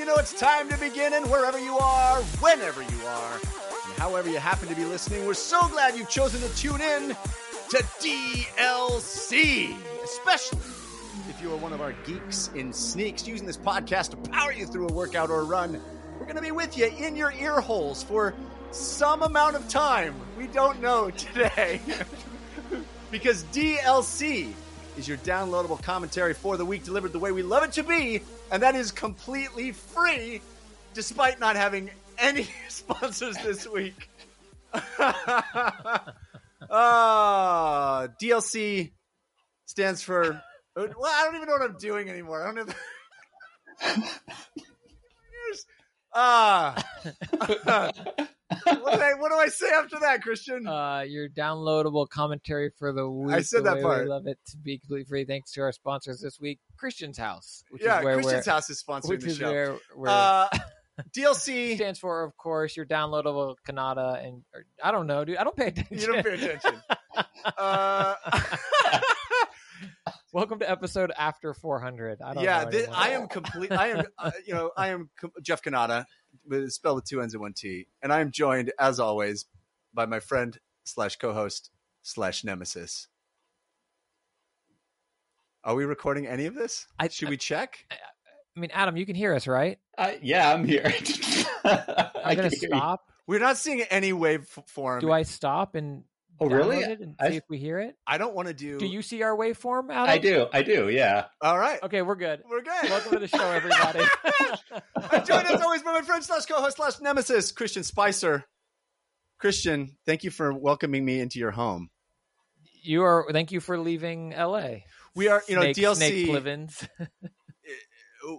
you know it's time to begin. And wherever you are, whenever you are, and however you happen to be listening, we're so glad you've chosen to tune in to DLC, especially if you are one of our geeks in sneaks using this podcast to power you through a workout or a run. We're going to be with you in your ear holes for some amount of time. We don't know today. because DLC is your downloadable commentary for the week delivered the way we love it to be, and that is completely free, despite not having any sponsors this week. uh, DLC stands for. Well, I don't even know what I'm doing anymore. I don't know. Ah. Uh, what, do I, what do I say after that, Christian? Uh, your downloadable commentary for the week. I said that part. We love it to be completely free. Thanks to our sponsors this week, Christian's House, which yeah, is where Christian's house is sponsoring the show. where we're Uh, DLC. stands for, of course, your downloadable Cannata, and or, I don't know, dude. I don't pay attention. You don't pay attention. Uh, Welcome to episode after 400. I don't yeah, I am complete. I am, uh, you know, I am Jeff Cannata, spelled with two N's and one T, and I am joined, as always, by my friend slash co-host slash nemesis. Are we recording any of this? I- Should we check? I mean, Adam, you can hear us, right? I, yeah, I'm here. I'm gonna can stop. We're not seeing any wave f- form. Do I stop and Oh, really? download it and I- see if we hear it? I don't want to do. Do you see our waveform, Adam? I do. I do. Yeah. All right. Okay, we're good. We're good. Welcome to the show, everybody. I'm joined as always by my friend slash co-host slash nemesis, Christian Spicer. Christian, thank you for welcoming me into your home. you are. Thank you for leaving L.A. We are, you know, Snake, DLC. Snake Plissken.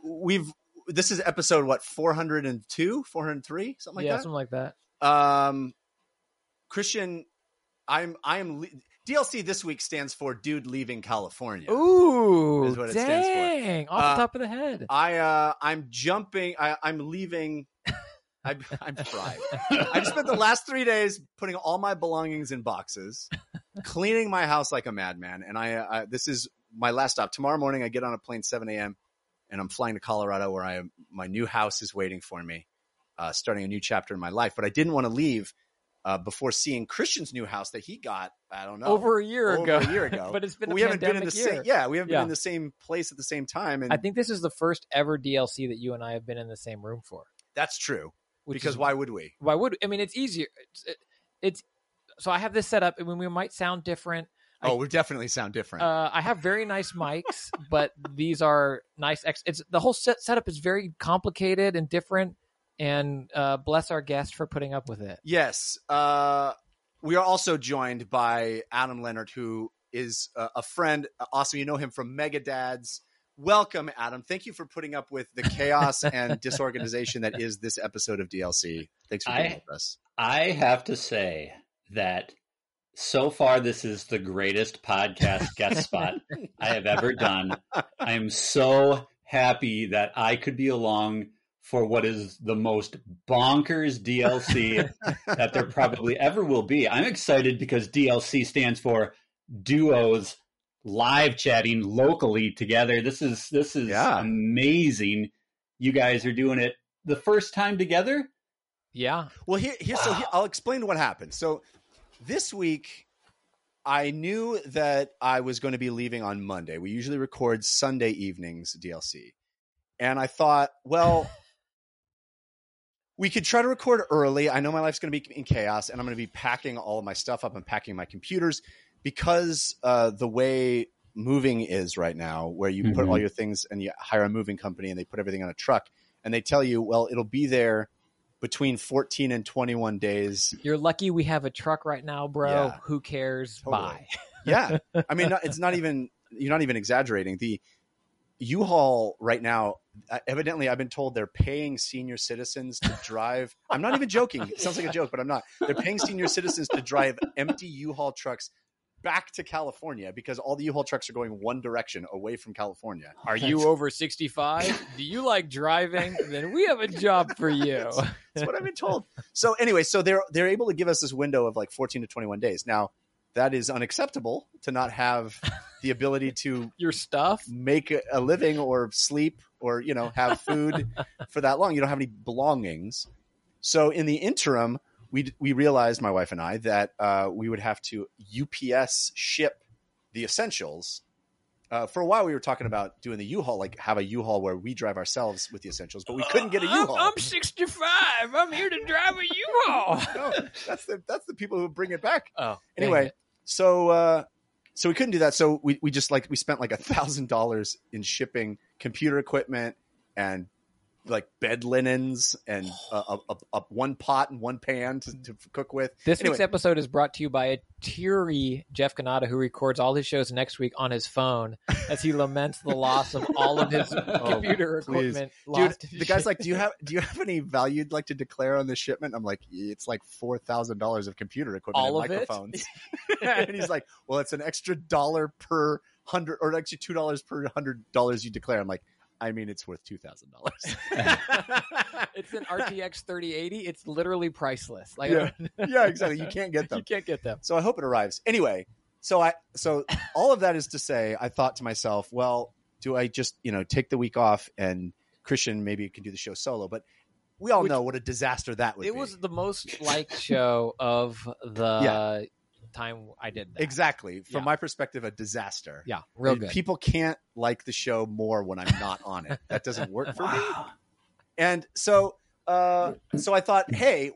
We've this is episode what 402, 403, something like yeah, that. Yeah, something like that. Um, Christian, I'm I am le- DLC this week stands for dude leaving California. Ooh, Is what it stands for. dang! Off Uh, the top of the head. I uh I'm jumping. I, I'm leaving. I, I'm fried. I've spent the last three days putting all my belongings in boxes, cleaning my house like a madman, and I, I this is my last stop. Tomorrow morning, I get on a plane 7 a.m. and I'm flying to Colorado, where I am. My new house is waiting for me, uh, starting a new chapter in my life. But I didn't want to leave uh, before seeing Christian's new house that he got. I don't know over a year over ago. a year ago. but it's been. A we haven't been in the pandemic same. Yeah, we haven't Yeah. been in the same place at the same time, and I think this is the first ever DLC that you and I have been in the same room for. that's true. Because is- why would we? why would I mean it's easier. It's, it, it's so I have this set up. I mean, we might sound different. I- Oh, we definitely sound different. Uh, I have very nice mics, but these are nice. Ex- it's the whole set setup is very complicated and different. And uh, bless our guest for putting up with it. Yes. Uh, we are also joined by Adam Leonhardt, who is a, a friend. Uh, Awesome. You know him from MegaDads. Welcome, Adam. Thank you for putting up with the chaos and disorganization that is this episode of DLC. Thanks for being I- with us. I have to say that so far this is the greatest podcast guest spot I have ever done. I am so happy that I could be along for what is the most bonkers DLC that there probably ever will be. I'm excited because DLC stands for duos live chatting locally together. This is this is Yeah. amazing. You guys are doing it the first time together? Yeah, Well, here, here so here, I'll explain what happened. So this week, I knew that I was going to be leaving on Monday. We usually record Sunday evenings DLC, and I thought, well, we could try to record early. I know my life's going to be in chaos, and I'm going to be packing all of my stuff up and packing my computers because uh, the way moving is right now, where you put Mhm. all your things and you hire a moving company and they put everything on a truck, and they tell you, well, it'll be there between 14 and 21 days. you're lucky we have a truck right now, bro. Yeah. Who cares? Totally. Bye. Yeah. I mean, it's not even, you're not even exaggerating. The U-Haul right now, uh, evidently, I've been told they're paying senior citizens to drive. I'm not even joking. It sounds like a joke, but I'm not. They're paying senior citizens to drive empty U-Haul trucks back to California because all the U-Haul trucks are going one direction away from California. Are you over 65? Do you like driving? then we have a job for you. That's what I've been told. So anyway, so they're they're able to give us this window of like 14 to 21 days. Now, that is unacceptable to not have the ability to Your stuff? make a- living or sleep or you know have food for that long. You don't have any belongings. So in the interim, we we realized my wife and I that uh, we would have to UPS ship the essentials. Uh, for a while, we were talking about doing the U-Haul, like have a U-Haul where we drive ourselves with the essentials, but we couldn't get a U-Haul. I'm, I'm 65. I'm here to drive a U-Haul. no, that's the that's the people who bring it back. Oh, Anyway, so uh, so we couldn't do that. So we we just like we spent like a thousand dollars in shipping computer equipment and like bed linens and uh, a, a, a one pot and one pan to, to cook with. This Anyway. week's episode is brought to you by a teary Jeff Cannata who records all his shows next week on his phone as he laments the loss of all of his computer Oh, please. equipment. Dude, the guy's like, "Do you have do you have any value you'd like to declare on this shipment?" I'm like, "It's like four thousand dollars of computer equipment All and of it? microphones." and he's like, "Well, it's an extra dollar per hundred, or actually two dollars per hundred dollars you declare." I'm like, "I mean, it's worth two thousand dollars." it's an RTX 3080. It's literally priceless. Like, Yeah. yeah, exactly. You can't get them. you can't get them. So I hope it arrives. Anyway, so I so all of that is to say, I thought to myself, well, do I just you know take the week off and Christian maybe can do the show solo? But we all Which- know what a disaster that would It be. was the most liked show of the time I did that. exactly from Yeah. my perspective a disaster. Yeah, real And good. People can't like the show more when I'm not on it. That doesn't work for me. And so, uh, so I thought, hey,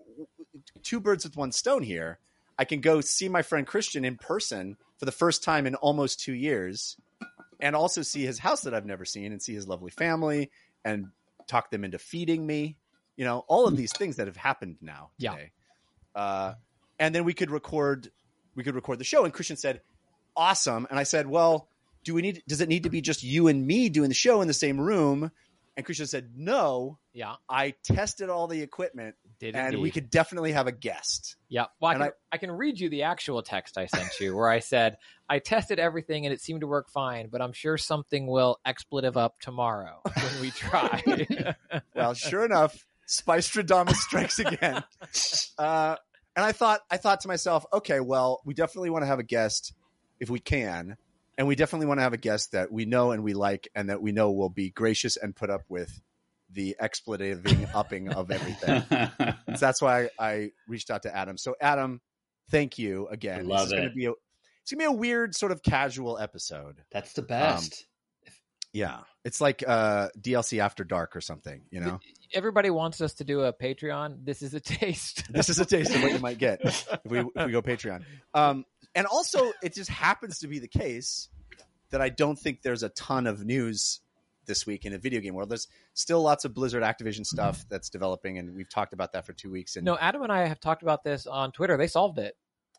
two birds with one stone here. I can go see my friend Christian in person for the first time in almost two years, and also see his house that I've never seen, and see his lovely family, and talk them into feeding me. You know, all of these things that have happened now Yeah. Uh, and then we could record, we could record the show. And Christian said, "Awesome." And I said, "Well, do we need? Does it need to be just you and me doing the show in the same room?" And Christian said, "No." yeah, I tested all the equipment, did and indeed. we could definitely have a guest. Yeah, well, I can, I, can read you the actual text I sent you where I said, I tested everything and it seemed to work fine, but I'm sure something will expletive up tomorrow when we try. Well, sure enough, Spice Stradamus strikes again. Uh, and I thought, I thought to myself, okay, well, we definitely want to have a guest if we can, and we definitely want to have a guest that we know and we like, and that we know will be gracious and put up with the expletiving upping of everything. So that's why I reached out to Adam. So Adam, thank you again. Love this is Gonna it. be a, it's gonna be a weird sort of casual episode. That's the best. Um, Yeah, it's like uh, DLC After Dark or something. You know, Everybody wants us to do a Patreon. This is a taste. this is a taste of what you might get if we if we go Patreon. Um, and also, it just happens to be the case that I don't think there's a ton of news this week in a video game world. There's still lots of Blizzard Activision stuff that's developing, and we've talked about that for two weeks. And no, Adam and I have talked about this on Twitter. They solved it.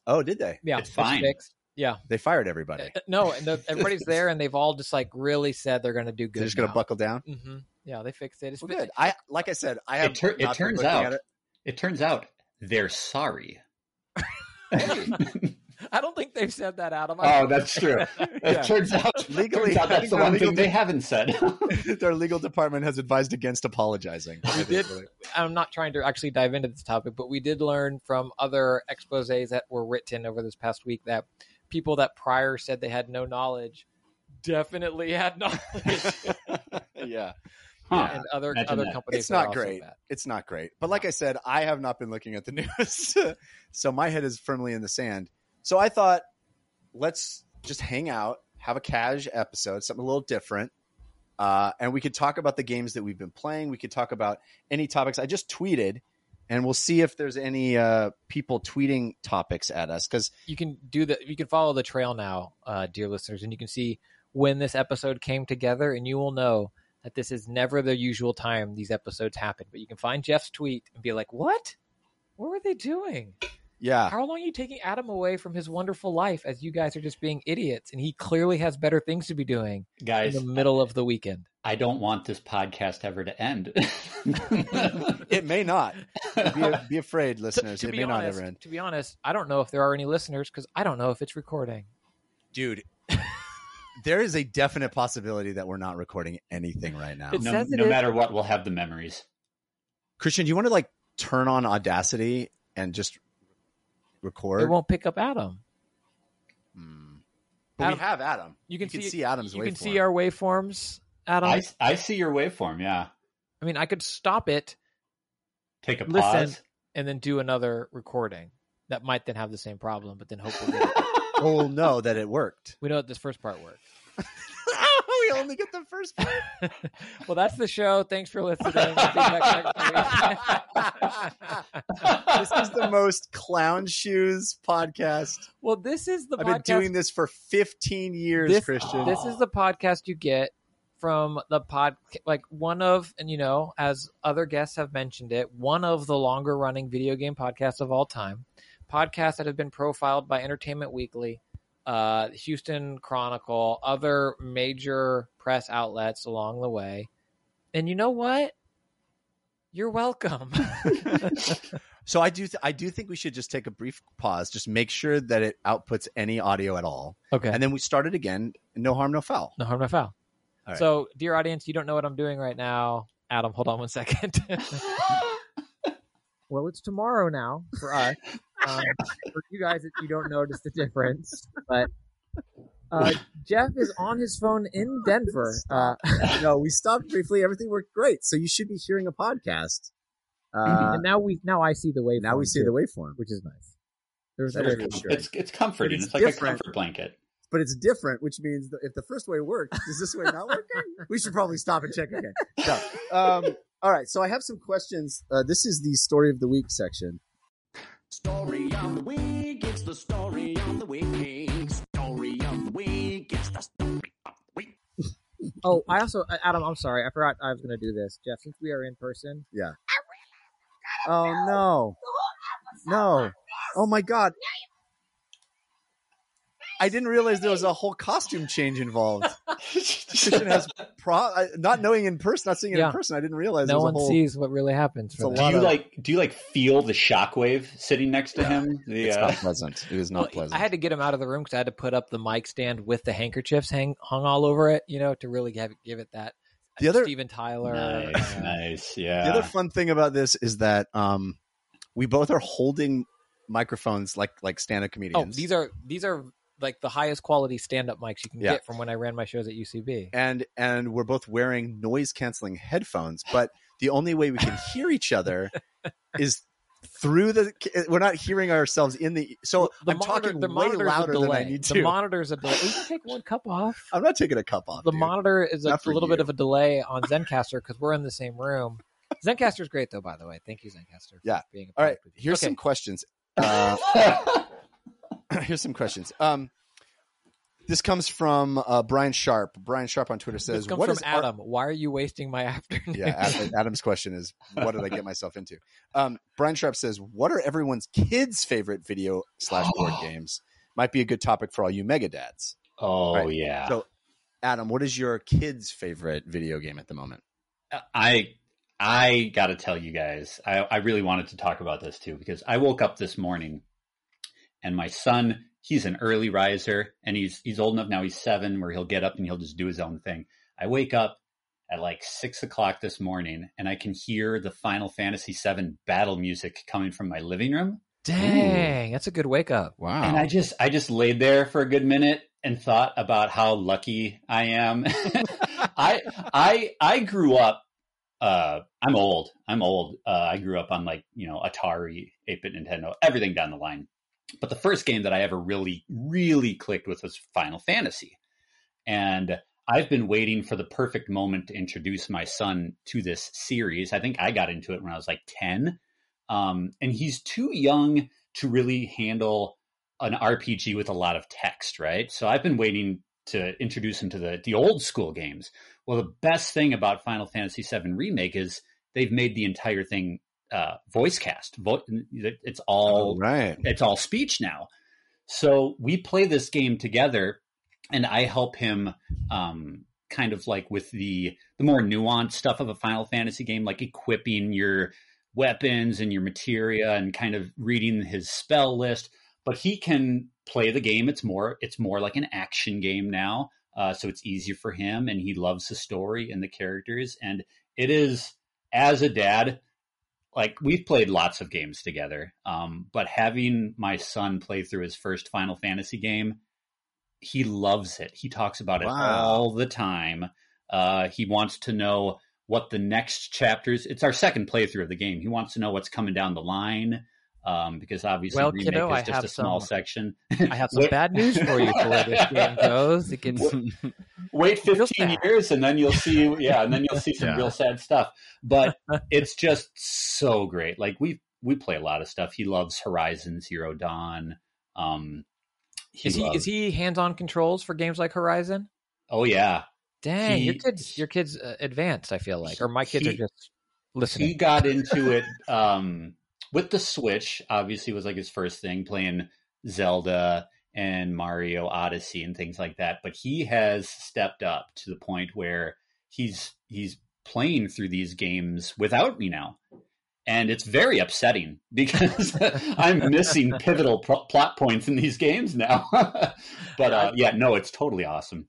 oh, did they? Yeah, It's fine. fixed. Yeah, They fired everybody. Uh, no, and the, everybody's there, and they've all just like really said they're going to do good. They're just going to buckle down. hmm Yeah, they fixed it. It's Well, good. I like I said, I have. It, tur- it turns out. it. It. turns out they're sorry. I don't think they've said that, Adam. I- oh, that's true. Yeah. It turns out Legally, turns out that's the they're one legal thing they haven't said. Their legal department has advised against apologizing. I think, did- really. I'm not trying to actually dive into this topic, but we did learn from other exposés that were written over this past week that people that prior said they had no knowledge definitely had knowledge, yeah, Huh. and other Imagine other that. companies. it's not great. bad. It's not great. But like I said, I have not been looking at the news, so my head is firmly in the sand. So I thought, let's just hang out, have a cash episode, something a little different. Uh, and we could talk about the games that we've been playing. We could talk about any topics. I just tweeted, and we'll see if there's any uh, people tweeting topics at us because You can do the. You can follow the trail now, uh, dear listeners, and you can see when this episode came together, and you will know that this is never the usual time these episodes happen. But you can find Jeff's tweet and be like, "What? What were they doing?" Yeah, How long are you taking Adam away from his wonderful life as you guys are just being idiots and he clearly has better things to be doing guys, in the middle of the weekend? I don't want this podcast ever to end. it may not. Be, be afraid, listeners. to it be may not ever end. to be honest, I don't know if there are any listeners because I don't know if it's recording. dude there is a definite possibility that we're not recording anything right now It no says it no is- matter what, we'll have the memories. christian do you want to like turn on audacity and just record It won't pick up Adam. Hmm. but Adam- we have adam You can, You can see, see Adam's You can see our waveforms Adam? I, I see your waveform. Yeah. I mean, I could stop it Take a Listen. pause. and then do another recording. That might then have the same problem, but then hopefully we'll know that it worked. we know that this first part worked. only get the first part. well, that's the show. Thanks for listening. We'll be back next week. this is the most clown shoes podcast. well, this is the I've podcast. been doing this for 15 years, This- Christian. This is the podcast you get from the pod, like one of, and you know, as other guests have mentioned it, one of the longer running video game podcasts of all time. Podcasts that have been profiled by Entertainment Weekly, uh, Houston Chronicle, other major press outlets along the way. And you know what? You're welcome. so I do th- I do think we should just take a brief pause, just make sure that it outputs any audio at all, okay. and then we start it again. No harm, no foul. No harm, no foul. All right. So, dear audience, you don't know what I'm doing right now. Adam, hold on one second. well, it's tomorrow now for us. Um, for you guys, if you don't notice the difference, but uh, Jeff is on his phone in Denver. Uh, no, we stopped briefly. Everything worked great. So you should be hearing a podcast. Uh, and now we now I see the wave. now we see the waveform, which is nice. There's is. It's it's comforting. It's, it's like different. a comfort blanket. but it's different, which means if the first way worked, is this way not working? we should probably stop and check again. No. Um, all right, so I have some questions. Uh, this is the story of the week section. Story of the week, it's the story of the week. Story of the week, it's the story of the week. Oh, I also Adam. I'm sorry, I forgot I was going to do this, Jeff. Since we are in person, Yeah. Oh no, no! Oh my God! I didn't realize there was a whole costume change involved. Christian has pro- I- not knowing in person, not seeing it Yeah. in person. I didn't realize there no was one a whole. sees what really happens. It's a them. Do lot you of- like do you like feel the shockwave sitting next to him? The, It's uh, not pleasant. It is not Well, pleasant. I had to get him out of the room because I had to put up the mic stand with the handkerchiefs hang hung all over it, you know, to really give, give it that. The other- Steven Tyler. nice, uh, nice, yeah. The other fun thing about this is that um, we both are holding microphones like like stand-up comedians. Oh, comedians. these are these are like the highest quality stand up mics you can Yeah. get from when I ran my shows at UCB. and and we're both wearing noise canceling headphones, but the only way we can hear each other is through the. We're not hearing ourselves in the. So The I'm monitor- talking the way louder than I delay. need The to. monitor's a delay. We can take one cup off. I'm not taking a cup off. The dude. monitor is a, Not for little bit of a delay on Zencastr because we're in the same room. Zencastr's great though, by the way. Thank you, Zencastr. For Yeah. Being a All right, product with you. here's Okay. some questions. Uh, here's some questions. Um, this comes from uh, Brian Sharp. Brian Sharp on Twitter This says, comes "What from is Ar- Adam. Why are you wasting my afternoon? yeah, Adam's question is, what did I get myself into? Um, Brian Sharp says, what are everyone's kids' favorite video slash board games? Might be a good topic for all you mega dads. oh Right. yeah. So, Adam, what is your kid's favorite video game at the moment? I I got to tell you guys, I, I really wanted to talk about this too because I woke up this morning and my son, he's an early riser and he's he's old enough now. He's seven, where he'll get up and he'll just do his own thing. I wake up at like six o'clock this morning and I can hear the Final Fantasy VII battle music coming from my living room. Dang, that's a good wake up. Wow. And I just I just laid there for a good minute and thought about how lucky I am. I I I grew up uh I'm old. I'm old. Uh I grew up on like, you know, Atari, 8-bit Nintendo, everything down the line. But the first game that I ever really really clicked with was Final Fantasy. And I've been waiting for the perfect moment to introduce my son to this series. I think I got into it when I was like 10. Um, and he's too young to really handle an RPG with a lot of text, right? So I've been waiting to introduce him to the the old school games. Well, the best thing about Final Fantasy VII Remake is they've made the entire thing uh, voice cast. Vo- it's all right. it's all speech now. So we play this game together, and I help him um, kind of like with the the more nuanced stuff of a Final Fantasy game, like equipping your weapons and your materia, and kind of reading his spell list. But he can play the game. It's more it's more like an action game now, uh, so it's easier for him, and he loves the story and the characters. And it is as a dad, like we've played lots of games together um, but having my son play through his first final fantasy game he loves it he talks about it Wow. all the time Uh, he wants to know what the next chapters. It's our second playthrough of the game. He wants to know what's coming down the line um, because obviously Well, remake kiddo, is just a small some- section. I have some Wait- bad news for you for where this game goes. It gets Wait 15 years and then you'll see yeah and then you'll see some Yeah. real sad stuff but it's just so great like we we play a lot of stuff he loves horizon zero dawn um he is he loves- is he hands on controls for games like Horizon? oh yeah Dang, your kids your kids uh, advanced. I feel like, or my kids He- are just listening. he got into it um with the switch obviously was like his first thing playing zelda and mario odyssey and things like that but he has stepped up to the point where he's he's playing through these games without me now and it's very upsetting because i'm missing pivotal pl- plot points in these games now but uh, yeah no it's totally awesome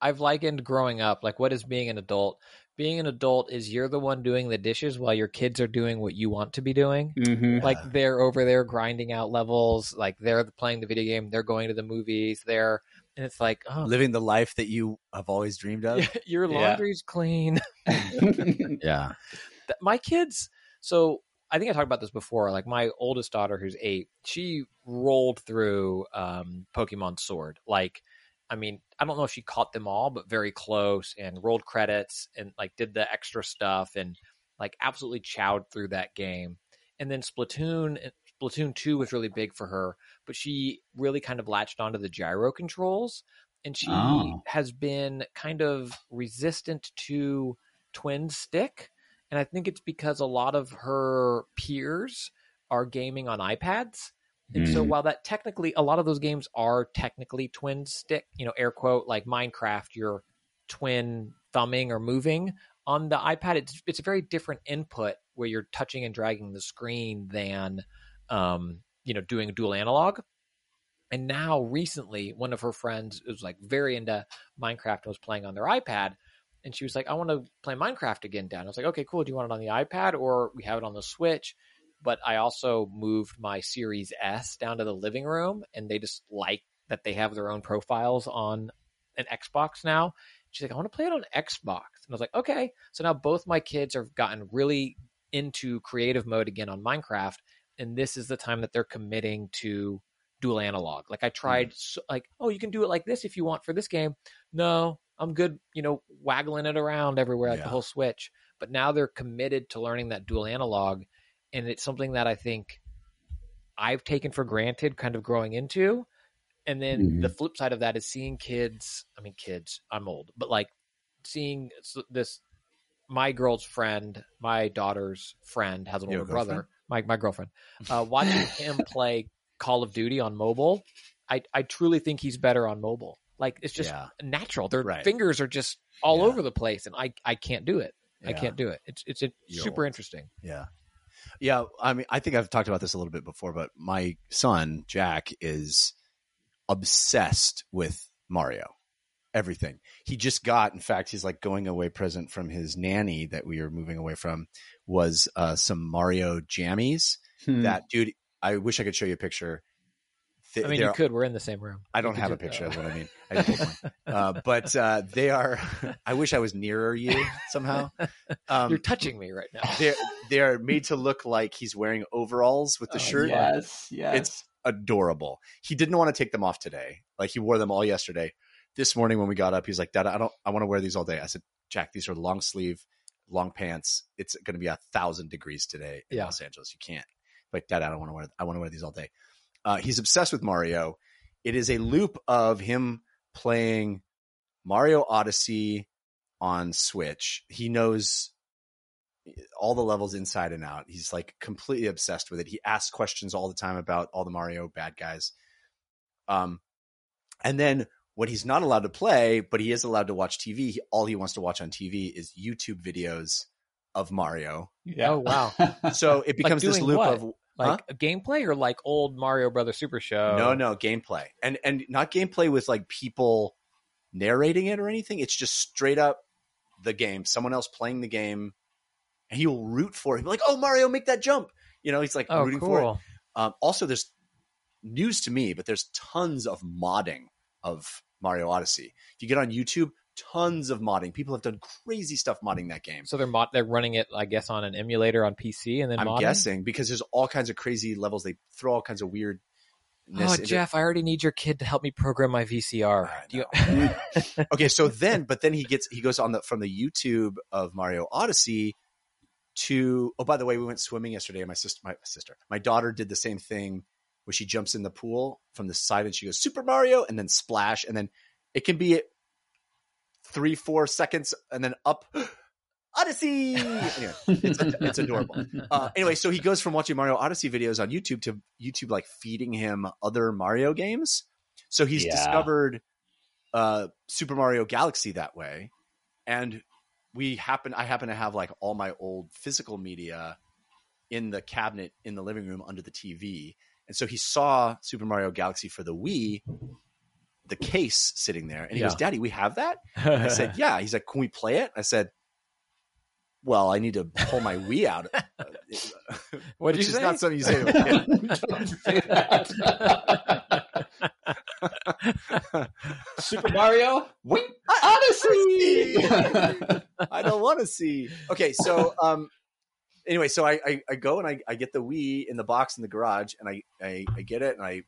I've likened growing up, like what is being an adult? Being an adult is you're the one doing the dishes while your kids are doing what you want to be doing. mm-hmm. Like they're over there grinding out levels, like they're playing the video game, they're going to the movies, they're and it's like, oh, Living the life that you have always dreamed of. your Yeah. laundry's clean. Yeah. My kids so i think i talked about this before like my oldest daughter who's eight she rolled through um pokemon sword like i mean i don't know if she caught them all but very close and rolled credits and like did the extra stuff and like absolutely chowed through that game and then splatoon eh, splatoon 2 was really big for her but she really kind of latched onto the gyro controls and she Oh. has been kind of resistant to twin stick and I think it's because a lot of her peers are gaming on iPads. And so Mm. while that technically a lot of those games are technically twin stick, you know, air quote like Minecraft, you're twin thumbing or moving on the iPad. It's it's a very different input where you're touching and dragging the screen than um, you know, doing a dual analog. And now recently, one of her friends was like very into Minecraft and was playing on their iPad and she was like, I want to play Minecraft again, Dad. I was like, okay, cool. Do you want it on the iPad or we have it on the Switch? But I also moved my Series S down to the living room, and they just like that they have their own profiles on an Xbox now. She's like, I want to play it on Xbox. And I was like, okay. So now both my kids have gotten really into creative mode again on Minecraft, and this is the time that they're committing to dual analog. Like I tried, mm. so, like, oh, you can do it like this if you want for this game. No, I'm good, you know, waggling it around everywhere like the whole Switch. But now they're committed to learning that dual analog, and it's something that I think I've taken for granted, kind of growing into. And then the flip side of that is seeing kids. I mean, kids. I'm old, but like seeing this. My girl's friend, my daughter's friend, has an Your older brother. My my girlfriend. Uh, watching him play Call of Duty on mobile, I I truly think he's better on mobile. Like it's just Yeah. natural. Their Right. fingers are just all Yeah. over the place, and I I can't do it. I can't do it. It's it's, it's super old. interesting. Yeah. Yeah. I mean, I think I've talked about this a little bit before, but my son, Jack, is obsessed with Mario. Everything. He just got, in fact, he's like going away present from his nanny that we are moving away from was uh, some Mario jammies. Hmm. That dude, I wish I could show you a picture. Th- I mean, you could. We're in the same room. I don't have a picture. of what I mean. I. Uh, but uh, they are. I wish I was nearer you somehow. Um, You're touching me right now. they're they're made to look like he's wearing overalls with the Oh, shirt. yes yes It's adorable. He didn't want to take them off today. Like he wore them all yesterday. This morning when we got up, he's like, "Dad, I don't. I want to wear these all day." I said, "Jack, these are long sleeve, long pants. It's going to be a thousand degrees today in Yeah. Los Angeles. You can't." But Dad, I don't want to wear. I want to wear these all day. Uh, he's obsessed with Mario. It is a loop of him playing Mario Odyssey on Switch. He knows all the levels inside and out. He's like completely obsessed with it. He asks questions all the time about all the Mario bad guys. Um, and then when he's not allowed to play, but he is allowed to watch TV, he, all he wants to watch on TV is YouTube videos of Mario. yeah. Oh, wow. So it becomes this loop what? of Like a gameplay or like old Mario Brothers Super Show? no, no gameplay, and and not gameplay with like people narrating it or anything. It's just straight up the game. Someone else playing the game, and he will root for it. He'll be like, "Oh, Mario, make that jump!" You know, he's like Oh, rooting for it. Um, also, there's news to me, but there's tons of modding of Mario Odyssey. If you get on YouTube, tons of modding. People have done crazy stuff modding that game. So they're mod- they're running it, I guess, on an emulator on PC, and then I'm modding? guessing because there's all kinds of crazy levels. They throw all kinds of weird. Oh, Jeff, I already need your kid to help me program my VCR. You- okay, so then, but then he gets he goes on the from the YouTube of Mario Odyssey to. Oh, by the way, we went swimming yesterday. My sister, my sister, my daughter did the same thing where she jumps in the pool from the side and she goes Super Mario and then splash and then it can be three four seconds and then up. Odyssey. Anyway, it's, it's adorable. Uh, anyway, so he goes from watching Mario Odyssey videos on YouTube to YouTube like feeding him other Mario games. So he's Yeah. discovered uh, Super Mario Galaxy that way, and we happen. I happen to have like all my old physical media in the cabinet in the living room under the TV, and so he saw Super Mario Galaxy for the Wii, the case sitting there, and he Yeah. goes, "Daddy, we have that." I said, "Yeah." He's like, "Can we play it?" I said, "Well, I need to pull my Wii out." What did which you is say? not something you say to a kid. Don't say that. Super Mario Wing Odyssey. I don't want to see. Okay, so um, anyway, so I, I I go and I I get the Wii in the box in the garage, and I I, I get it and I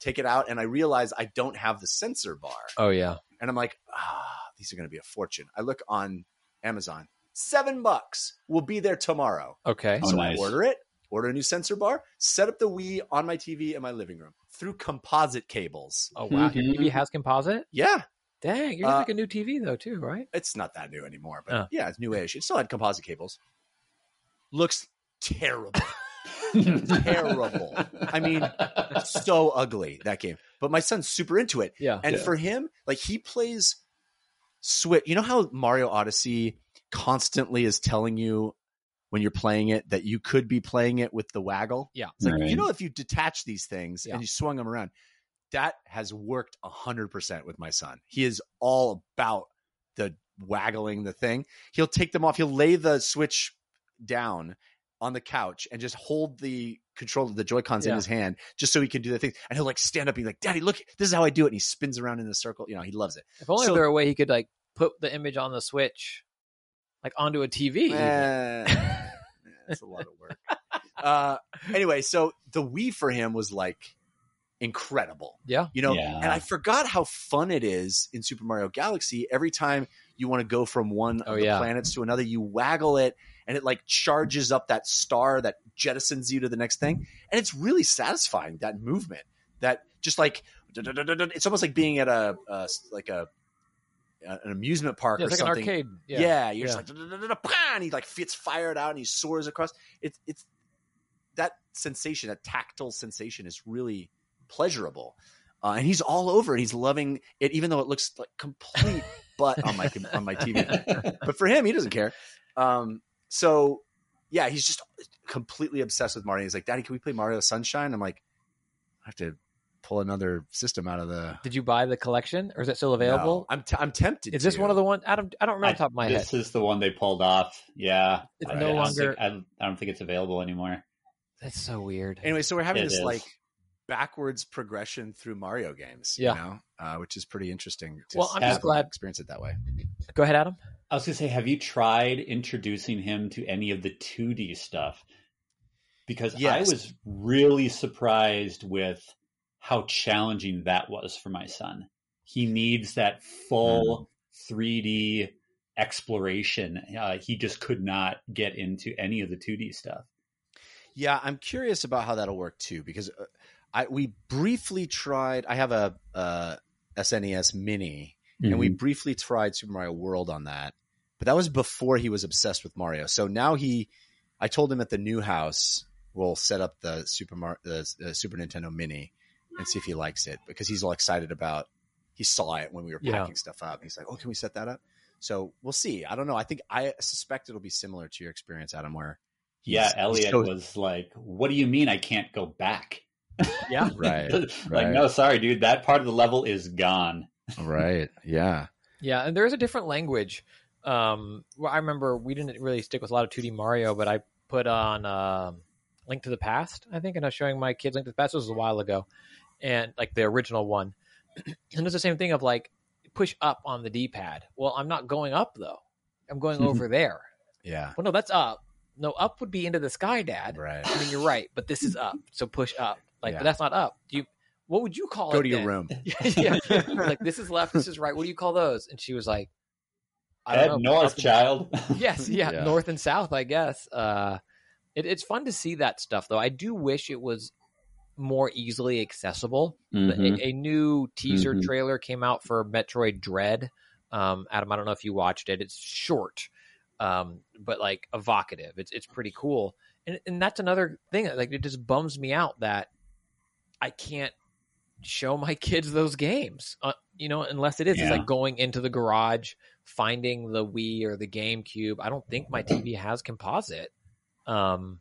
take it out, and I realize I don't have the sensor bar, oh yeah. and I'm like, ah, these are going to be a fortune. I look on Amazon, seven bucks. will be there tomorrow. Okay. Oh, so nice. I order it, order a new sensor bar, set up the Wii on my TV in my living room through composite cables. Oh wow. Your Mhm. TV has composite. Yeah, Dang, you're Uh, like a new TV though too, right? it's not that new anymore, but Oh. yeah, it's new-ish. It still had composite cables. Looks terrible. terrible. I mean, so ugly that game. But my son's super into it. Yeah. And Yeah. for him, like he plays Switch. You know how Mario Odyssey constantly is telling you when you're playing it that you could be playing it with the waggle? Yeah. It's like, Right. you know, if you detach these things Yeah. and you swung them around, that has worked 100% with my son. He is all about the waggling the thing. He'll take them off. He'll lay the Switch down on the couch and just hold the control of the Joy Cons in his hand just so he can do the thing. And he'll like stand up and be like, Daddy, look, this is how I do it. And he spins around in the circle. You know, he loves it. If only So- there were a way he could like put the image on the Switch, like onto a TV. even. Eh, that's a lot of work. Uh, anyway, so the Wii for him was like incredible. Yeah. You know, Yeah. and I forgot how fun it is in Super Mario Galaxy. Every time you want to go from one Oh, of the yeah. planets to another, you waggle it and it like charges up that star that jettisons you to the next thing. And it's really satisfying that movement. That just like it's almost like being at a uh, like a an amusement park Yeah, or like something. an arcade. Yeah, Yeah. you're just like and he like fits fired out and he soars across. It's it's that sensation, that tactile sensation, is really pleasurable. Uh, and he's all over it. He's loving it, even though it looks like complete butt on my on my TV. But for him, he doesn't care. Um, so yeah, he's just completely obsessed with Mario. He's like, "Daddy, can we play Mario Sunshine?" I'm like, I have to pull another system out of the. Did you buy the collection, or is it still available? No, I'm t- I'm tempted. is this to. one of the one? I don't. I don't remember off the top of my head. this is the one they pulled off. Yeah, It's I, no I don't longer- think- I, I don't think it's available anymore. That's so weird. Anyway, so we're having It this is. like backwards progression through Mario games, Yeah. you know, uh, which is pretty interesting. To Well, I'm just have- glad- experience it that way. Go ahead, Adam. I was gonna say, have you tried introducing him to any of the 2D stuff? Because I was really surprised with how challenging that was for my son. He needs that full 3D exploration. Uh, he just could not get into any of the 2D stuff. Yeah, I'm curious about how that'll work too because uh, I we briefly tried. I have a, uh SNES Mini, and we mm-hmm. briefly tried Super Mario World on that, but that was before he was obsessed with Mario. So now he, I told him at the new house we'll set up the Super Mar- the, the Super Nintendo Mini and see if he likes it because he's all excited about. He saw it when we were Yeah. packing stuff up. He's like, "Oh, can we set that up?" So we'll see. I don't know. I think I suspect it'll be similar to your experience, Adam, where yeah, he's- he's Elliot so- was like, "What do you mean I can't go back?" Yeah. Right, like, right. no, sorry, dude. That part of the level is gone. Right, yeah. Yeah, and there is a different language. Um, well, I remember we didn't really stick with a lot of 2D Mario, but I put on um Link to the Past, I think, and I was showing my kids Link to the Past. This was a while ago, and like the original one. and it's the same thing of like push up on the D-pad. Well, I'm not going up though. I'm going over there. Yeah. Well, no, that's up. No, up would be into the sky, Dad. Right. I mean, you're right, but this is up. So push up. Like, Yeah. but that's not up. Do you? What would you call it? Go to your then? room. yeah, like this is left, this is right. What do you call those? And she was like, I Head don't know. north, Up- child. Yes, yeah, Yeah. north and south, I guess. Uh, it, it's fun to see that stuff, though. I do wish it was more easily accessible. Mhm. A, a new teaser Mhm. trailer came out for Metroid Dread. Um, Adam, I don't know if you watched it. It's short, um, but like evocative. It's it's pretty cool, and and that's another thing. Like it just bums me out that I can't show my kids those games. Uh, you know, unless it is it's Yeah. like going into the garage, finding the Wii or the GameCube. I don't think my TV has composite. Um,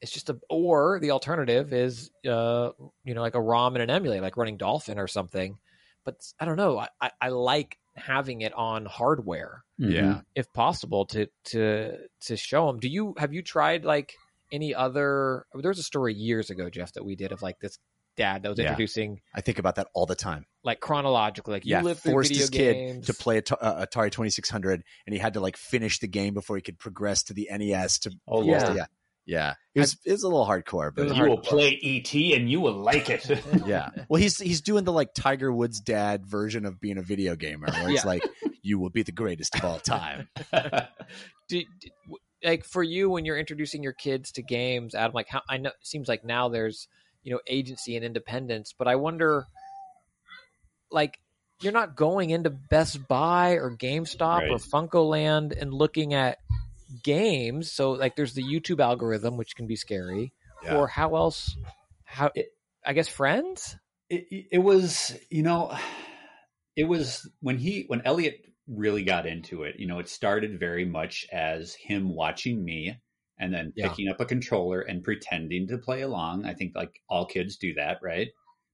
it's just a or the alternative is uh you know like a ROM and an emulator, like running Dolphin or something. But I don't know. I, I, I like having it on hardware Yeah. if possible to to to show them. Do you have you tried like any other? There was a story years ago, Jeff, that we did of like this dad that was Yeah. introducing I think about that all the time. like chronologically, like you yeah, lived forced video his kid to play At- uh, Atari 2600, and he had to like finish the game before he could progress to the NES. To Oh, Yeah. Lord. yeah, yeah. It was it was a little hardcore, but It was You will play ET and you will like it. yeah. Well, he's he's doing the like Tiger Woods dad version of being a video gamer, where it's Yeah. like you will be the greatest of all time. do, do- like for you when you're introducing your kids to games adam like how i know it seems like now there's you know agency and independence but i wonder like you're not going into best buy or gamestop or Right. funko land and looking at games so like there's the youtube algorithm which can be scary Yeah. or how else how It- i guess friends it, it was you know it was when he when elliot really got into it you know it started very much as him watching me and then Yeah. picking up a controller and pretending to play along i think like all kids do that right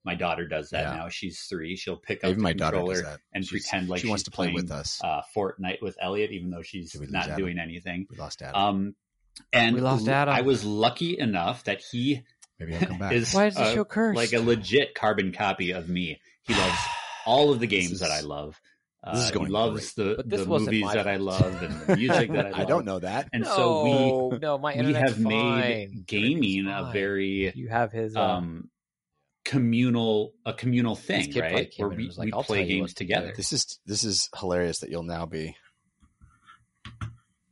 my daughter does that Yeah. now she's three she'll pick up Even the my controller and She's- pretend like she wants she's to play playing, with us. uh, fortnite with elliot even though she's Did we lose not Adam? doing anything we lost Adam. um and We lost Adam. i was lucky enough that he Maybe he'll come back. is why is the show cursed like a legit carbon copy of me. He loves all of the games This that I love. Uh, this is going he loves the, the movies my that I love and the music that I love. I don't know that. And so we No, no my we internet's have made gaming a very you have his um, um communal a communal thing, right? Where we, like, we play tell you what games to together. This is this is hilarious that you'll now be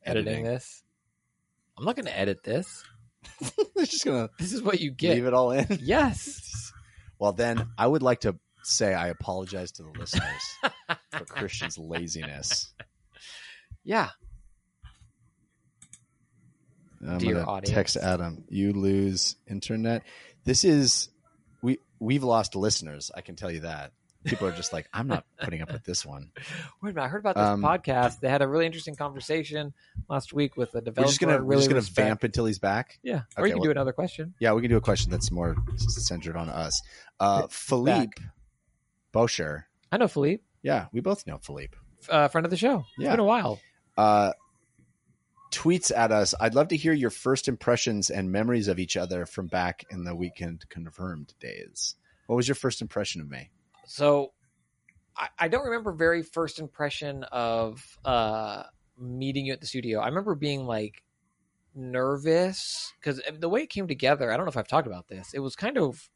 editing this. I'm not going to edit this. They're just gonna This is what you get. leave it all in. Yes. Well, then I would like to say I apologize to the listeners for Christian's laziness. Yeah. I'm Dear gonna audience. text Adam. You lose internet. This is we we've lost listeners. I can tell you that. People are just like, I'm not putting up with this one. Wait a minute. I heard about this Um, podcast. They had a really interesting conversation last week with a developer. We're just gonna I we're just gonna respect. vamp until he's back. Yeah. Or you can well- do another question. Yeah, we can do a question that's more centered on us. Uh, Philippe Boucher. I know Philippe, Yeah, we both know Philippe. uh, friend of the show. It's Yeah. been a while. uh, tweets at us. I'd love to hear your first impressions and memories of each other from back in the weekend confirmed days. What was your first impression of me? So I, I don't remember very first impression of uh, meeting you at the studio. I remember being like nervous because the way it came together, I don't know if I've talked about this. It was kind of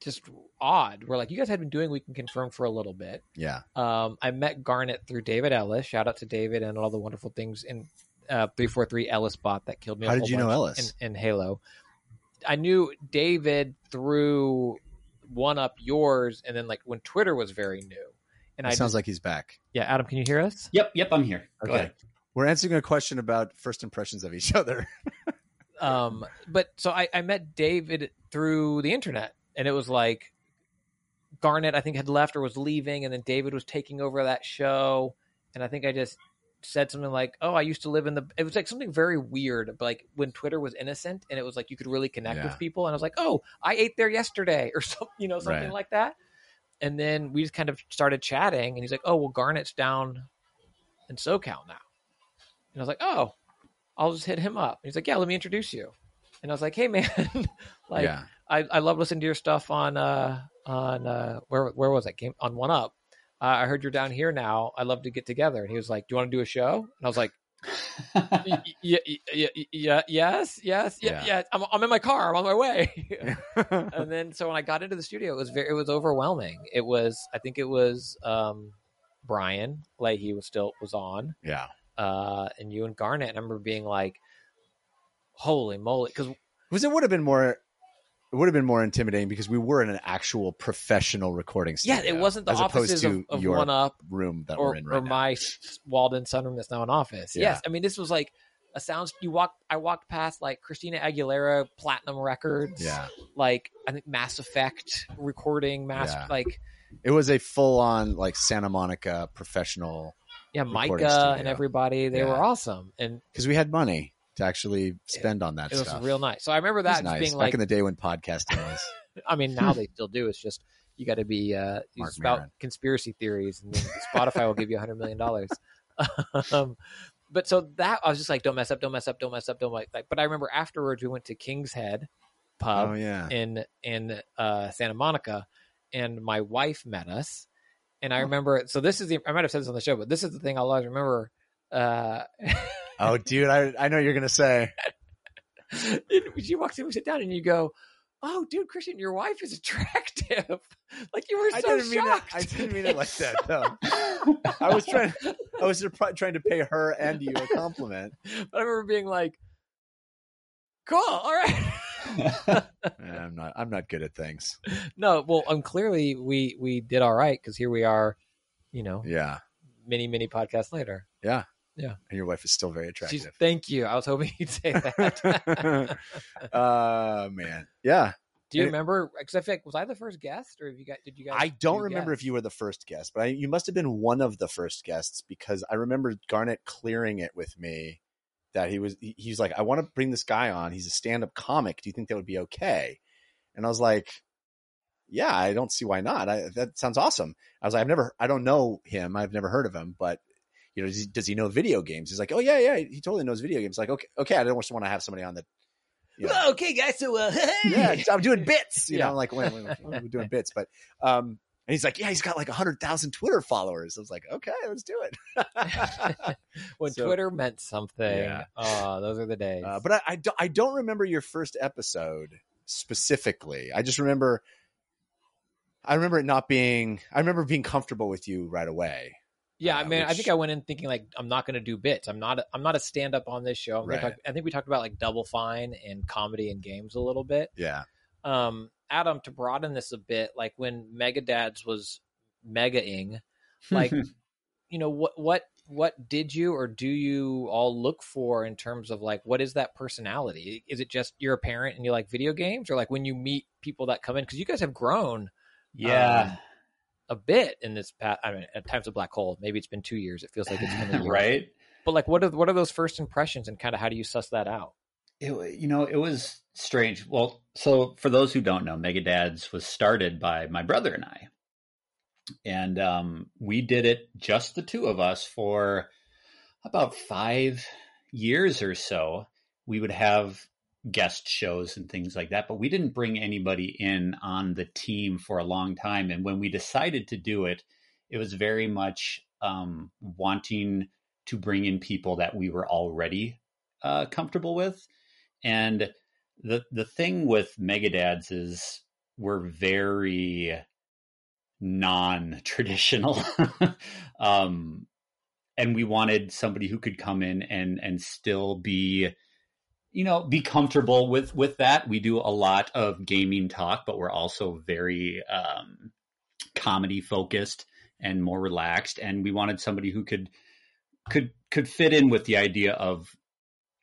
just odd. We're like, you guys had been doing Weekend Confirmed for a little bit. Yeah, Um, I met Garnett through David Ellis. Shout out to David and all the wonderful things in uh, 343 Ellis bot that killed me. a How did whole you know Ellis? In, in Halo. I knew David through one up yours, and then like when Twitter was very new. And it I sounds just, like he's back. yeah, Adam, can you hear us? Yep, yep, I'm here. Go Okay. ahead. We're answering a question about first impressions of each other. um but so I, I met david through the internet and it was like garnett i think had left or was leaving and then david was taking over that show and i think i just said something like oh i used to live in the it was like something very weird but like when twitter was innocent and it was like you could really connect Yeah. with people and i was like oh i ate there yesterday or something you know something Right. like that and then we just kind of started chatting and he's like oh well garnett's down in socal now and i was like oh I'll just hit him up. He's like, yeah, let me introduce you. And I was like, hey man, like yeah, I, I love listening to your stuff on uh on uh where where was that game on One Up. uh, I heard you're down here now. I'd love to get together. And he was like, Do you want to do a show? And I was like, yeah, yeah, yeah, yes, yes, yeah, Yeah. yeah. I'm, I'm in my car. I'm on my way. and then, so when I got into the studio, it was very, it was overwhelming. It was, I think it was um, Brian Leahy was still was on, yeah. uh, and you and Garnett. I remember being like, "Holy moly!" Because Was it would have been more it would have been more intimidating because we were in an actual professional recording studio. yeah, it wasn't the as opposed offices to of, of your One Up room that or, we're in or right now. my Walden sunroom that's now an office. Yeah. Yes, I mean this was like a sounds. You walked, I walked past like Christina Aguilera platinum records. Yeah. like I think Mass Effect recording, Mass Yeah. like It was a full on like Santa Monica professional yeah, Micah and everybody. They Yeah. were awesome, and because we had money to actually spend on that it was real nice. So I remember that nice. being back like, in the day when podcasting was. I mean, now they still do. It's just you got to be uh, about conspiracy theories, and Spotify will give you a hundred million dollars. um, but so that I was just like, don't mess up, don't mess up, don't mess up, don't like. like but I remember afterwards we went to King's Head pub oh yeah. in in uh, Santa Monica, and my wife met us, and. I remember. So this is the I might have said this on the show, but this is the thing I'll always remember. Uh, Oh dude, I I know what you're gonna say. she walks in, we sit down, and you go. Oh, dude, Christian, your wife is attractive. like you were so I didn't mean it. shocked. I didn't mean it like that though. I was trying. I was trying to pay her and you a compliment. But I remember being like, "Cool, all right." I'm not. I'm not good at things. no, well, um, clearly we we did all right because here we are, you know, Yeah. many many podcasts later. Yeah. Yeah. And your wife is still very She's, attractive. thank you. I was hoping you'd say that. uh man. Yeah. Do you And remember? Because I feel like was I the first guest, or have you guys? Did you guys? I don't do remember if you were the first guest, but I, you must have been one of the first guests because I remember Garnett clearing it with me that he was he, he's like, I want to bring this guy on. He's a stand-up comic. Do you think that would be okay? And I was like, Yeah, I don't see why not. I, that sounds awesome. I was like, I've never, I don't know him. I've never heard of him, but you know, does he, does he know video games? He's like, Oh yeah, yeah, he totally knows video games. Like, okay, okay, I don't just want to have somebody on that. You know, Well, okay, guys. So, uh, yeah, I'm doing bits. You Yeah. know, I'm like, wait, wait, wait, we're doing bits, but um, and he's like, yeah, he's got like hundred thousand Twitter followers. I was like, okay, let's do it. when So- Twitter meant something. Yeah. Oh, those are the days. uh, but I, I, don't, I don't remember your first episode specifically. I just remember, I remember it not being. I remember being comfortable with you right away. Yeah, I uh, mean, I think I went in thinking like I'm not going to do bits. I'm not. A, I'm not a stand up on this show. I'm Right. talk- I think we talked about like Double Fine and comedy and games a little bit. Yeah, um adam to broaden this a bit like when megadads was megaing like you know what what what did you or do you all look for in terms of like what is that personality is it just you're a parent and you like video games or like when you meet people that come in because you guys have grown yeah. Um, a bit in this past i mean at times of black hole maybe it's been two years it feels like it's been a year right. but like what are what are those first impressions and kind of how do you suss that out It, you know, it was strange. Well, so for those who don't know, Megadads was started by my brother and I. And um, we did it just the two of us for about five years or so. We would have guest shows and things like that, but we didn't bring anybody in on the team for a long time. And when we decided to do it, it was very much um, wanting to bring in people that we were already uh, comfortable with. And the the thing with Megadads is we're very non-traditional. um and we wanted somebody who could come in and and still be you know be comfortable with with that. We do a lot of gaming talk but we're also very um comedy focused and more relaxed. And we wanted somebody who could could could fit in with the idea of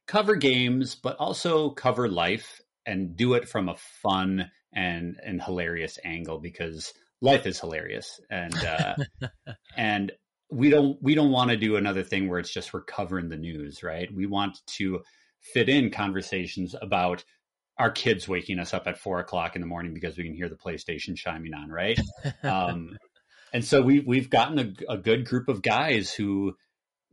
cover games but also cover life and do it from a fun and and hilarious angle because life is hilarious. And uh and we don't we don't want to do another thing where it's just we're covering the news right? We want to fit in conversations about our kids waking us up at four o'clock in the morning because we can hear the playstation chiming on right? Um and so we we've gotten a, a good group of guys who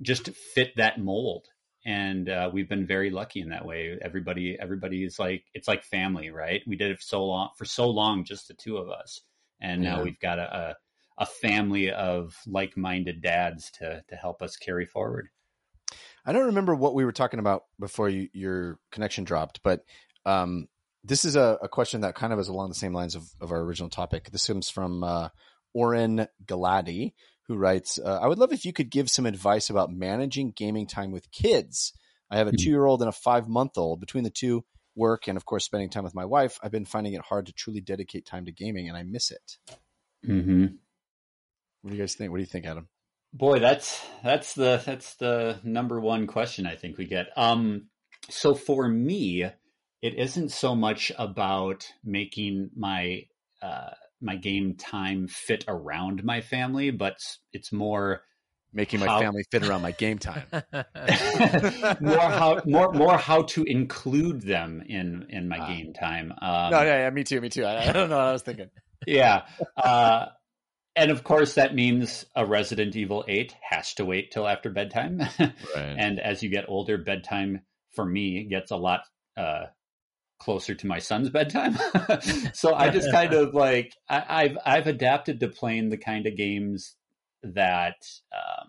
just fit that mold. And uh, we've been very lucky in that way. Everybody everybody is like it's like family right? We did it so long for so long just the two of us. And now we've got a, a a family of like-minded dads to to help us carry forward. I don't remember what we were talking about before you, your connection dropped, but um, this is a, a, question that kind of is along the same lines of, of our original topic. This comes from uh, Oren Galadi, who writes, uh, I would love if you could give some advice about managing gaming time with kids. I have a Mhm. two year old and a five month old. Between the two, work and of course spending time with my wife, I've been finding it hard to truly dedicate time to gaming and I miss it. Mm-hmm. What do you guys think? What do you think, Adam? Boy, that's that's the that's the number one question I think we get. Um, so for me, it isn't so much about making my uh, my game time fit around my family, but it's more Making my How- family fit around my game time. more how more more how to include them in in my Ah. game time. Um, no, yeah, yeah, me too, me too. I, I don't know what I was thinking. yeah. Uh, and of course, that means a Resident Evil 8 has to wait till after bedtime. Right. and as you get older, bedtime for me gets a lot uh, closer to my son's bedtime. so I just kind of like I, I've I've adapted to playing the kind of games that um,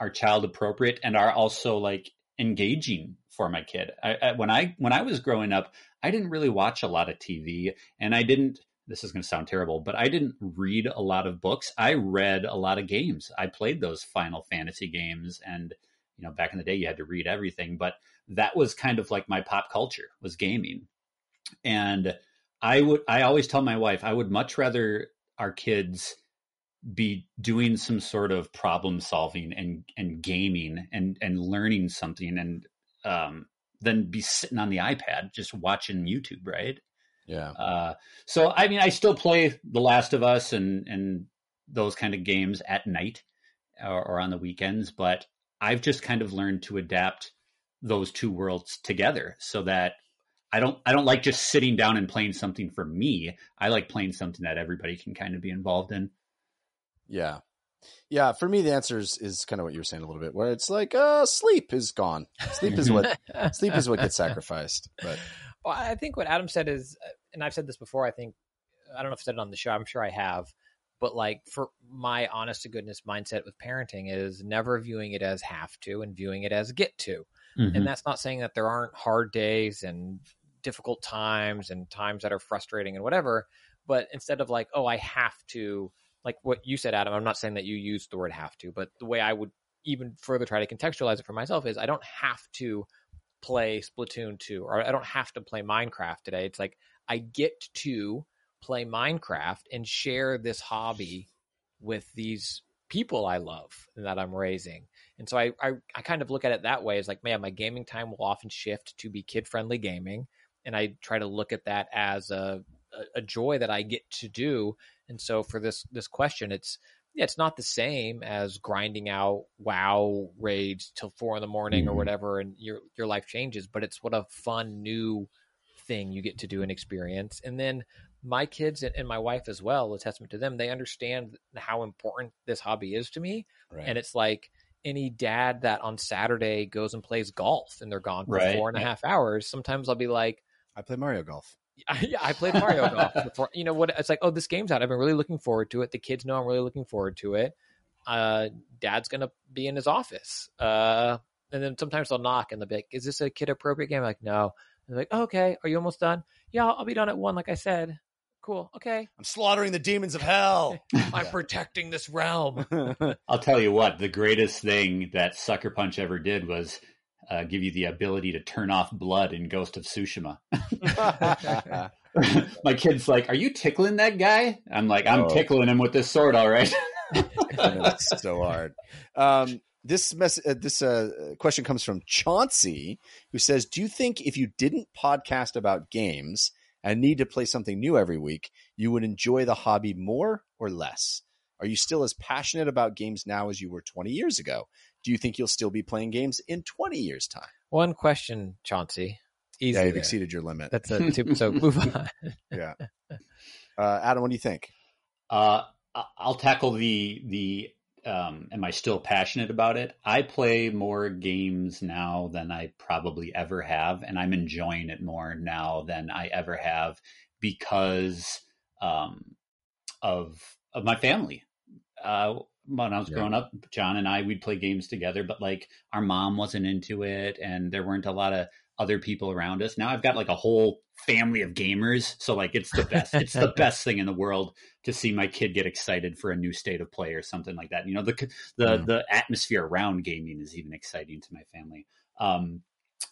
are child appropriate and are also like engaging for my kid. I, I, when I when I was growing up, I didn't really watch a lot of TV, and I didn't. This is going to sound terrible, but I didn't read a lot of books. I read a lot of games. I played those Final Fantasy games, and you know, back in the day, you had to read everything. But that was kind of like my pop culture was gaming, and I would. I always tell my wife I would much rather our kids be doing some sort of problem solving and and gaming and and learning something and um than be sitting on the iPad just watching YouTube, right? Yeah. Uh, so I mean, I still play The Last of Us and and those kind of games at night or, or on the weekends, but I've just kind of learned to adapt those two worlds together so that I don't I don't like just sitting down and playing something for me. I like playing something that everybody can kind of be involved in. Yeah. Yeah, for me the answer is, is kind of what you were saying a little bit, where it's like uh sleep is gone. Sleep is what sleep is what gets sacrificed. But Well, I think what Adam said is, uh, and I've said this before. I think I don't know if I said it on the show. I'm sure I have, but like for my honest to goodness mindset with parenting is never viewing it as have to and viewing it as get to. Mm-hmm. And that's not saying that there aren't hard days and difficult times and times that are frustrating and whatever. But instead of like, oh, I have to, like what you said, Adam. I'm not saying that you used the word have to, but the way I would even further try to contextualize it for myself is I don't have to play Splatoon 2 or I don't have to play Minecraft today. It's like I get to play Minecraft and share this hobby with these people I love and that I'm raising. And so I, I, I kind of look at it that way as like, man, my gaming time will often shift to be kid friendly gaming. And I try to look at that as a, a joy that I get to do. And so for this this question, it's yeah, it's not the same as grinding out WoW raids till four in the morning or Mhm. whatever, and your your life changes. But it's what a fun new thing you get to do and experience. And then my kids and, and my wife as well, a testament to them, they understand how important this hobby is to me. right. And it's like any dad that on Saturday goes and plays golf and they're gone for Right. four and a half hours. Sometimes I'll be like, I play Mario Golf. I, yeah, I played Mario Golf before. You know what? It's like, oh, this game's out. I've been really looking forward to it. The kids know I'm really looking forward to it. Uh, Dad's gonna be in his office. Uh, and then sometimes they'll knock and they'll be like, "Is this a kid appropriate game?" I'm like, no. And they're like, oh, okay. Are you almost done? Yeah, I'll be done at one. Like I said. Cool. Okay. I'm slaughtering the demons of hell. I'm protecting this realm. I'll tell you what, the greatest thing that Sucker Punch ever did was uh, give you the ability to turn off blood in Ghost of Tsushima. My kid's like, "Are you tickling that guy?" I'm like, "I'm Oh. tickling him with this sword, all right." That's so hard. Um, this mess, uh, this uh, question comes from Chauncey, who says, "Do you think if you didn't podcast about games and need to play something new every week, you would enjoy the hobby more or less? Are you still as passionate about games now as you were 20 years ago? Do you think you'll still be playing games in 20 years' time?" One question, Chauncey. Easy. yeah, you've there. exceeded your limit. That's a two. So move on. yeah. Uh, Adam, what do you think? Uh, I- I'll tackle the the. Um, am I still passionate about it? I play more games now than I probably ever have, and I'm enjoying it more now than I ever have because um, of of my family. uh, when I was Yeah. growing up, John and I we'd play games together, but like our mom wasn't into it, and there weren't a lot of other people around us. Now I've got like a whole family of gamers, so like it's the best. it's the best thing in the world to see my kid get excited for a new state of play or something like that. You know, the the Mm. the atmosphere around gaming is even exciting to my family. Um,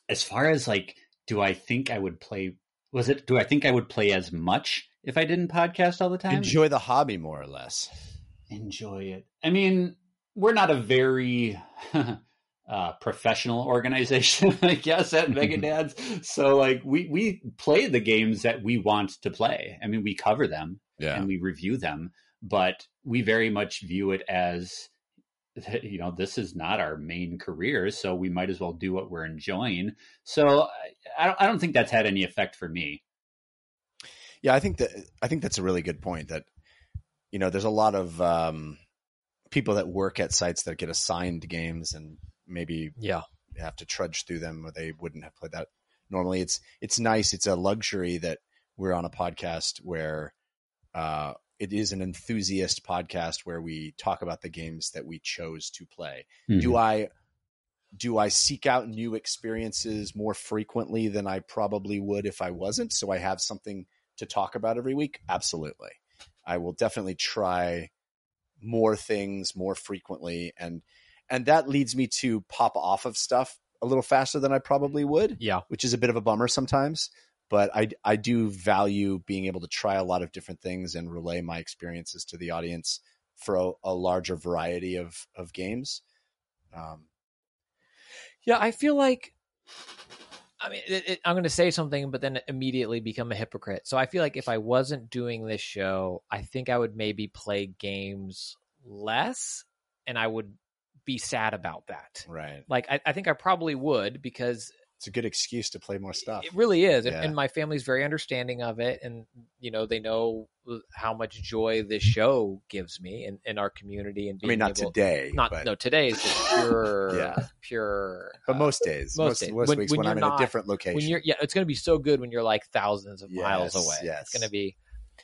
as far as like, do I think I would play? Was it? Do I think I would play as much if I didn't podcast all the time? Enjoy the hobby more or less. Enjoy it. I mean, we're not a very uh, professional organization, I guess, at Mega Dads. So, like, we we play the games that we want to play. I mean, we cover them Yeah. and we review them, but we very much view it as you know this is not our main career so we might as well do what we're enjoying so I- i don't, I don't think that's had any effect for me Yeah, I think that I think that's a really good point. That you know, there's a lot of um, people that work at sites that get assigned games and maybe Yeah. have to trudge through them, or they wouldn't have played that normally. It's it's nice. It's a luxury that we're on a podcast where uh, it is an enthusiast podcast where we talk about the games that we chose to play. Do I do I seek out new experiences more frequently than I probably would if I wasn't? So I have something to talk about every week? Absolutely. I will definitely try more things more frequently and and that leads me to pop off of stuff a little faster than I probably would, Yeah. which is a bit of a bummer sometimes. But I I do value being able to try a lot of different things and relay my experiences to the audience for a, a larger variety of of games. Um, Yeah, I feel like I mean, it, it, I'm going to say something, but then immediately become a hypocrite. So I feel like if I wasn't doing this show, I think I would maybe play games less, and I would be sad about that. right. Like I, I think I probably would because It's a good excuse to play more stuff. it really is, and, Yeah. and my family's very understanding of it, and you know they know how much joy this show gives me and in our community. And I mean, not able, today, not but, no today is just pure, Yeah. pure. but uh, most days, most most, days. most When- weeks when when, I'm you're in a different location, when you're yeah, it's going to be so good when you're like thousands of miles away. yes. It's going to be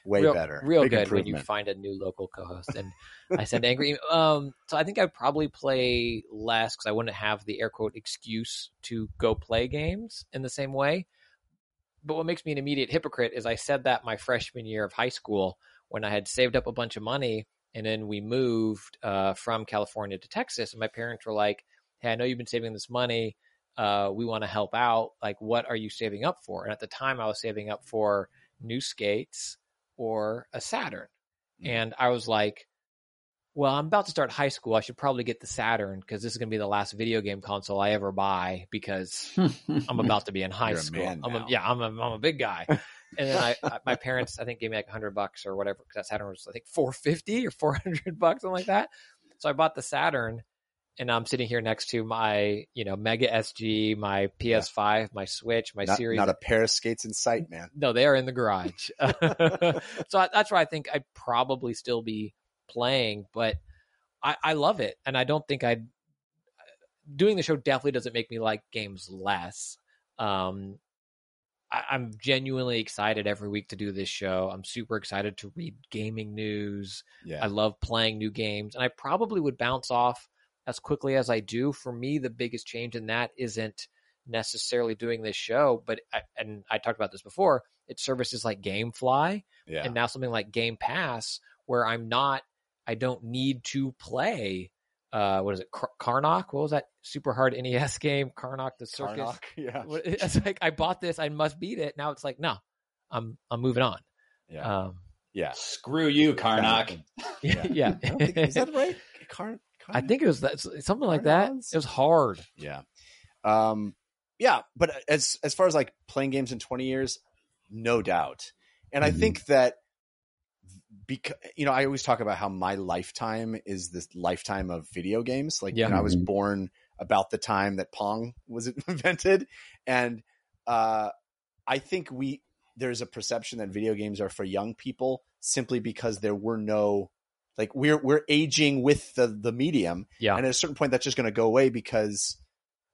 way real, better, real Big good when you find a new local co-host. And I send angry. Um, so I think I'd probably play less because I wouldn't have the air quote excuse to go play games in the same way. But what makes me an immediate hypocrite is I said that my freshman year of high school when I had saved up a bunch of money and then we moved uh, from California to Texas, and my parents were like, "Hey, I know you've been saving this money. Uh, we want to help out. Like, what are you saving up for?" And at the time, I was saving up for new skates or a Saturn. Mm. And I was like, well, I'm about to start high school. I should probably get the Saturn because this is going to be the last video game console I ever buy because I'm about to be in high a school. man I'm a, yeah, I'm a, I'm a big guy. And then I, I my parents, I think, gave me like hundred bucks or whatever because that Saturn was I think four fifty or four hundred bucks, something like that. So I bought the Saturn, and I'm sitting here next to my you know Mega SG, my PS5, my Switch, my not, Series not a pair of skates in sight, man. no, they are in the garage. so I, that's why I think I'd probably still be playing, but I, I love it, and I don't think I'd doing the show definitely doesn't make me like games less. Um, I, I'm genuinely excited every week to do this show. I'm super excited to read gaming news. Yeah, I love playing new games, and I probably would bounce off as quickly as I do. For me, the biggest change in that isn't necessarily doing this show, but I, and I talked about this before. It's services like GameFly yeah. and now something like Game Pass, where I'm not, I don't need to play. Uh, what is it? Kar- Karnak? What was that super hard NES game? Karnak the Circus. Karnak, yeah, What- It's like I bought this, I must beat it. Now it's like no, I'm I'm moving on. yeah, Um, yeah. Screw you, Karnak. yeah, Yeah. Think, is that right? Car, I think it was that something like that. Karnaks? It was hard. Yeah. Um yeah, but as as far as like playing games in 20 years, no doubt. And I Mhm. think that because you know, I always talk about how my lifetime is this lifetime of video games. Like Yeah. you know, I was Mhm. born about the time that Pong was invented and uh I think we there's a perception that video games are for young people simply because there were no like we're we're aging with the the medium Yeah. and at a certain point that's just going to go away because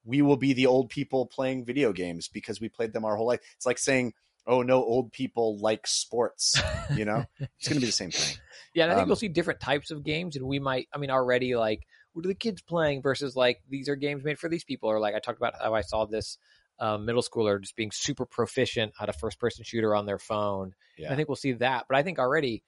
we will be the old people playing video games because we played them our whole life it's like saying oh no old people like sports you know it's going to be the same thing Yeah, and I think Um, we'll see different types of games, and we might. I mean, already like what are the kids playing versus like these are games made for these people, or like I talked about how I saw this uh, middle schooler just being super proficient at a first person shooter on their phone. Yeah. I think we'll see that, but I think already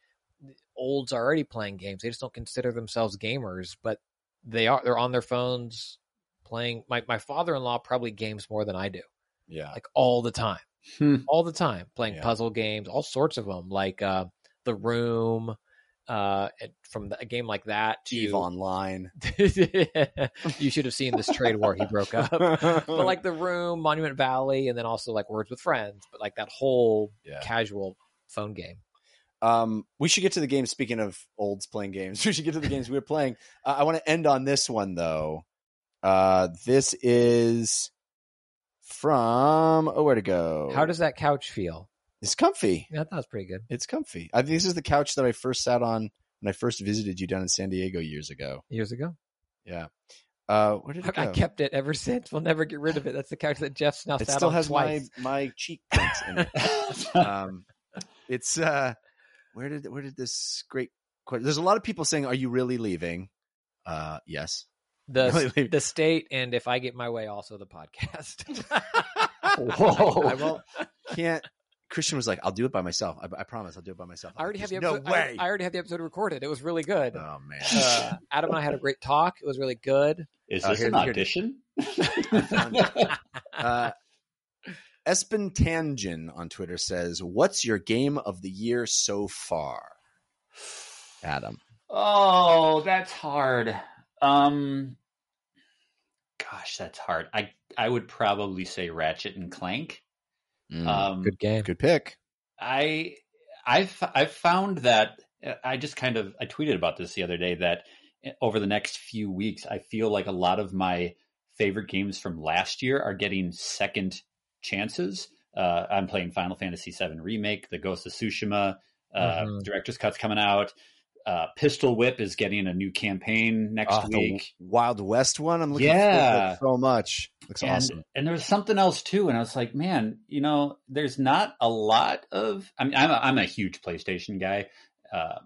olds are already playing games. They just don't consider themselves gamers, but they are. They're on their phones playing. My my father in law probably games more than I do, Yeah. like all the time Hmm. all the time playing Yeah. puzzle games, all sorts of them, like uh, The Room, uh, from the, a game like that to Eve Online. you should have seen this trade war he broke up. But like The Room, Monument Valley, and then also like Words with Friends, but like that whole Yeah. casual phone game. Um, we should get to the game. Speaking of olds playing games, we should get to the games we were playing. Uh, I want to end on this one though. Uh, this is from oh, where to go? How does that couch feel? it's comfy? Yeah, I it was pretty good It's comfy. I this is the couch that I first sat on when I first visited you down in San Diego years ago. years ago. Yeah. Uh, where did it go? I kept it ever since. We'll never get rid of it. That's the couch that Jeff's now it still has my twice. my cheek prints in it. um, it's uh, where did where did this great? que- There's a lot of people saying, "Are you really leaving?" Uh, yes. The Really leave- the state and if I get my way, also the podcast. Whoa. I won't. can't. Christian was like, "I'll do it by myself. I, I promise, I'll do it by myself." I already have the episode. No way. I, already had the episode recorded. It was really good. oh man. Uh, Adam and I had a great talk. It was really good. Is Oh, this here- an here it audition? Uh, Espen Tangin on Twitter says, "What's your game of the year so far?" Adam. oh, that's hard. Um, gosh, that's hard. I I would probably say Ratchet and Clank. Mm, Um, Good game. good pick. I I've I've found that I just kind of I tweeted about this the other day that over the next few weeks I feel like a lot of my favorite games from last year are getting second chances. Uh, I'm playing Final Fantasy VII Remake, the Ghost of Tsushima uh, Mhm. director's cut's coming out. Uh, Pistol Whip is getting a new campaign next Oh, week. Wild West one. I'm looking forward to Yeah. so much. Looks and, awesome. And there was something else too, and I was like, man, you know, there's not a lot of. I mean, I'm a, I'm a huge PlayStation guy, uh,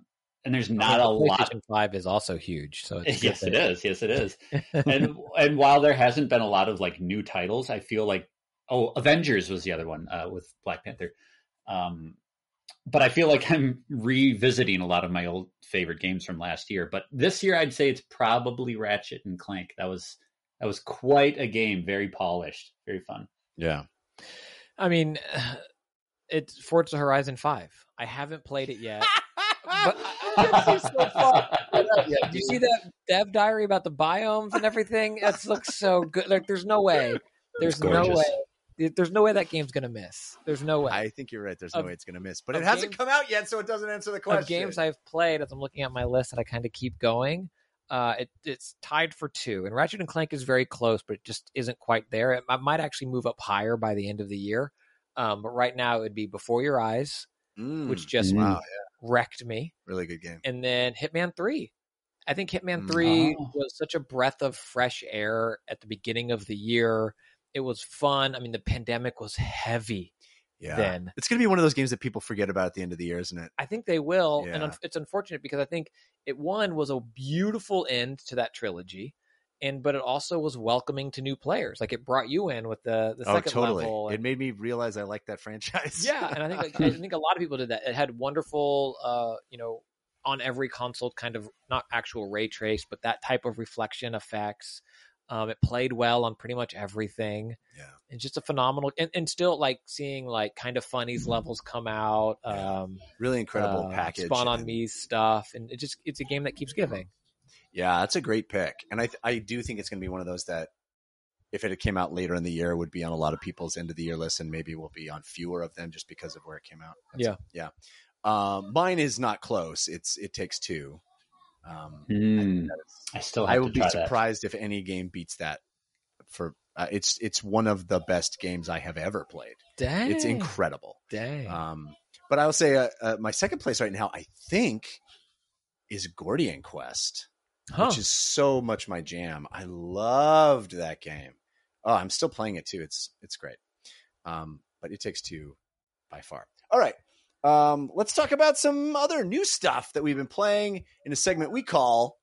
and there's not I a the lot. PlayStation Five is also huge. So it's Yes, it is. Yes, it is. and and while there hasn't been a lot of like new titles, I feel like oh, Avengers was the other one uh, with Black Panther. Um, but I feel like I'm revisiting a lot of my old favorite games from last year. But this year, I'd say it's probably Ratchet and Clank. That was that was quite a game. Very polished, very fun. Yeah. I mean, it's Forza Horizon Five. I haven't played it yet. but Did you see that dev diary about the biomes and everything? It looks so good. Like, there's no way. There's no gorgeous. Way. There's no way that game's gonna miss. There's no way. I think you're right. There's no way it's going to miss, but it hasn't games- come out yet, so it doesn't answer the question. of games I've played, as I'm looking at my list that I kind of keep going, uh, it, it's tied for two. And Ratchet and Clank is very close, but it just isn't quite there. It, might actually move up higher by the end of the year. Um, but right now, it would be Before Your Eyes, Mm, which just Mm. wow, wrecked me, really good game. and then Hitman Three. I think Hitman Mm. Three Oh. was such a breath of fresh air at the beginning of the year. It was fun. I mean, the pandemic was heavy Yeah, then. it's going to be one of those games that people forget about at the end of the year, isn't it? I think they will, and un- it's unfortunate because I think it one was a beautiful end to that trilogy, and but it also was welcoming to new players. Like it brought you in with the the oh, second totally. level. It made me realize I like that franchise. yeah, and I think like, I think a lot of people did that. It had wonderful, uh, you know, on every console kind of not actual ray trace, but that type of reflection effects. Um, it played well on pretty much everything. Yeah. It's just a phenomenal, and, and still like seeing like kind of funnies levels come out. Yeah. Um, really incredible uh, package. Spawn on and- Me's stuff, and it just it's a game that keeps giving. Yeah, that's a great pick, and I th- I do think it's going to be one of those that if it had came out later in the year would be on a lot of people's end of the year list, and maybe will be on fewer of them just because of where it came out. That's- yeah. Um, mine is not close. It's it takes two. Um, Hmm. that is- I still have I to would be try that. surprised if any game beats that. For uh, it's it's one of the best games I have ever played. Dang, It's incredible. Dang, Um, but I will say uh, uh, my second place right now, I think, is Gordian Quest, huh? which is so much my jam. I loved that game. Oh, I'm still playing it too. It's it's great. Um, but it takes two by far. All right. Um, let's talk about some other new stuff that we've been playing in a segment we call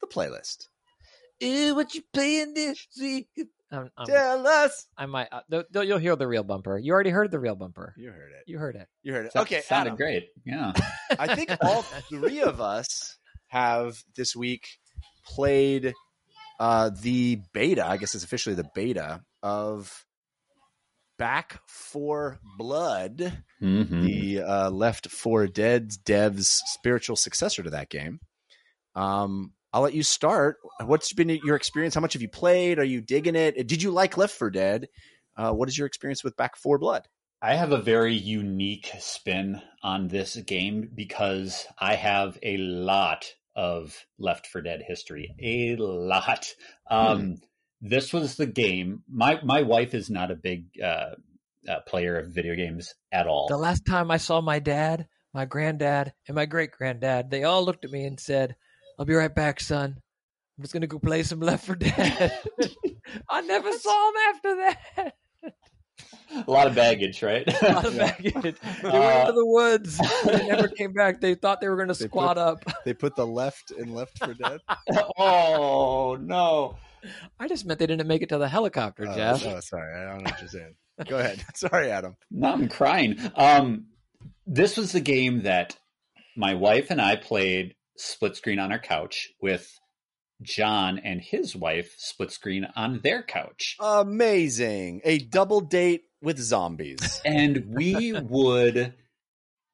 the playlist. Ew, what you playing this week? Um, um, Tell us. I might. Uh, th- th- you'll hear the real bumper. You already heard the real bumper. You heard it. You heard it. You heard it. That okay, sounded Adam. great. Yeah. I think all three of us have this week played uh, the beta. I guess it's officially the beta of Back 4 Blood, Mhm. the uh, Left 4 Dead devs' spiritual successor to that game. Um, I'll let you start. What's been your experience? How much have you played? Are you digging it? Did you like Left 4 Dead? Uh, what is your experience with Back 4 Blood? I have a very unique spin on this game because I have a lot of Left 4 Dead history. A lot. Um, This was the game. My my wife is not a big uh, uh, player of video games at all. The last time I saw my dad, my granddad, and my great granddad, they all looked at me and said, "I'll be right back, son. I'm just gonna go play some Left 4 Dead." I never saw them after that. a lot of baggage, right? A lot of baggage. They went Uh, into the woods. They never came back. They thought they were gonna squat put- up. They put the left in Left 4 Dead. oh no! I just meant they didn't make it to the helicopter, Oh, Jeff. oh, sorry. I don't know what you're saying. Go ahead. Sorry, Adam. Now I'm crying. Um, this was the game that my wife and I played split screen on our couch with John and his wife split screen on their couch. Amazing. A double date with zombies. And we would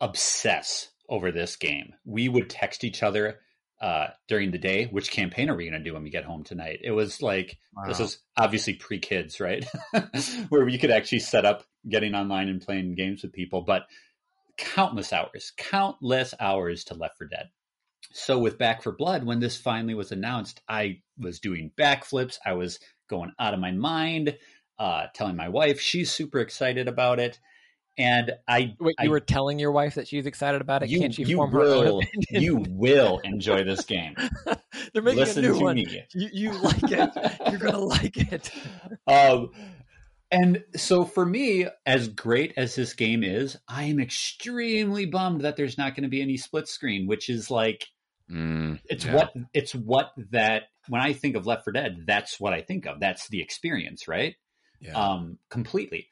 obsess over this game. We would text each other uh, during the day, which campaign are we going to do when we get home tonight? It was like, this was obviously pre kids, right? Where you could actually set up getting online and playing games with people, but countless hours, countless hours to Left 4 Dead. So with Back 4 Blood, when this finally was announced, I was doing backflips. I was going out of my mind, uh, telling my wife she's super excited about it, and I Wait, I- you were telling your wife that she's excited about it? you, Can't she you form her will own opinion? you will enjoy this game. They're making Listen a new to one. me. You, you like it. You're gonna like it. um, and so for me, as great as this game is, I am extremely bummed that there's not going to be any split screen, which is like it's Yeah. what it's what that when I think of Left 4 Dead, that's what I think of. That's the experience, right? Yeah. Um, completely.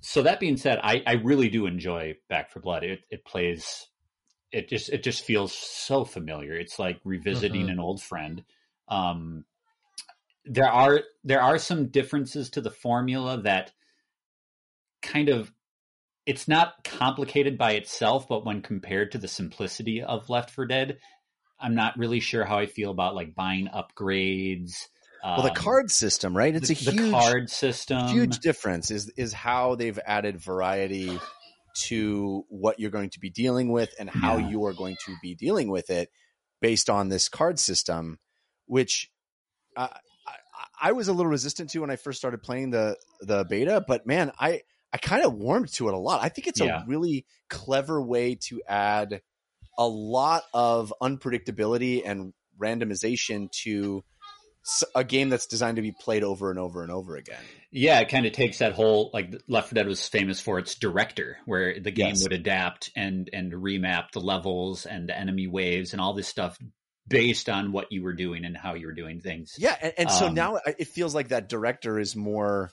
So that being said, I, I really do enjoy Back 4 Blood. It it plays it just it just feels so familiar. It's like revisiting Mhm. an old friend. Um, there are there are some differences to the formula that kind of it's not complicated by itself, but when compared to the simplicity of Left 4 Dead, I'm not really sure how I feel about like buying upgrades. Well, the um, card system, right? It's the, a the huge, card system. huge difference. Is is how they've added variety to what you're going to be dealing with and how Yeah. you are going to be dealing with it based on this card system, which uh, I, I was a little resistant to when I first started playing the the beta. But man, I I kind of warmed to it a lot. I think it's Yeah. a really clever way to add a lot of unpredictability and randomization to a game that's designed to be played over and over and over again. Yeah, it kind of takes that whole like Left 4 Dead was famous for its director, where the game Yes. would adapt and and remap the levels and the enemy waves and all this stuff based on what you were doing and how you were doing things. Yeah, and, and so Um, now it feels like that director is more.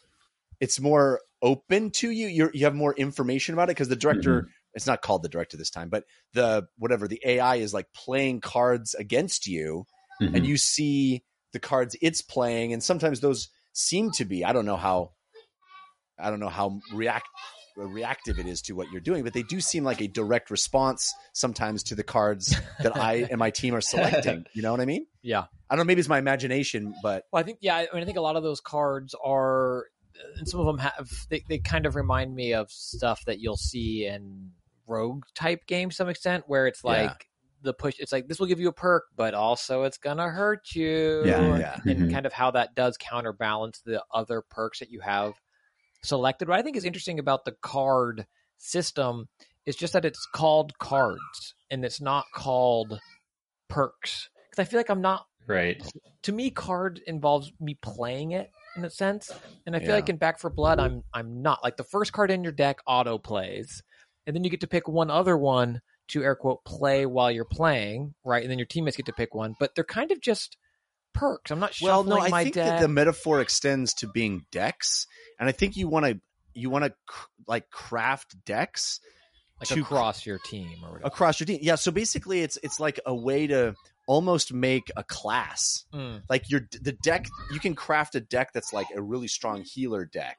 It's more open to you. You you have more information about it because the director. Mm-hmm. It's not called the director this time, but the whatever the AI is like playing cards against you, Mhm. and you see the cards it's playing, and sometimes those seem to be. I don't know how. I don't know how react reactive it is to what you're doing, but they do seem like a direct response sometimes to the cards that I and my team are selecting. You know what I mean? Yeah. I don't know. Maybe it's my imagination, but Well, I think yeah. I mean, I think a lot of those cards are, and some of them have. They, they kind of remind me of stuff that you'll see in rogue type games to some extent, where it's like. The push. It's like this will give you a perk, but also it's gonna hurt you. Yeah, yeah. And Mhm. kind of how that does counterbalance the other perks that you have selected. What I think is interesting about the card system is just that it's called cards and it's not called perks. Because I feel like I'm not right. to me card involves me playing it in a sense and i feel Yeah. like in back for blood i'm i'm not like the first card in your deck auto plays and then you get to pick one other one to air quote play while you're playing, right? And then your teammates get to pick one, but they're kind of just perks. I'm not sure. Well, no, I my think deck. that the metaphor extends to being decks, and I think you want to you want to like craft decks like to- across your team or whatever. across your team. Yeah, so basically, it's it's like a way to almost make a class. Mm. Like your the deck, you can craft a deck that's like a really strong healer deck,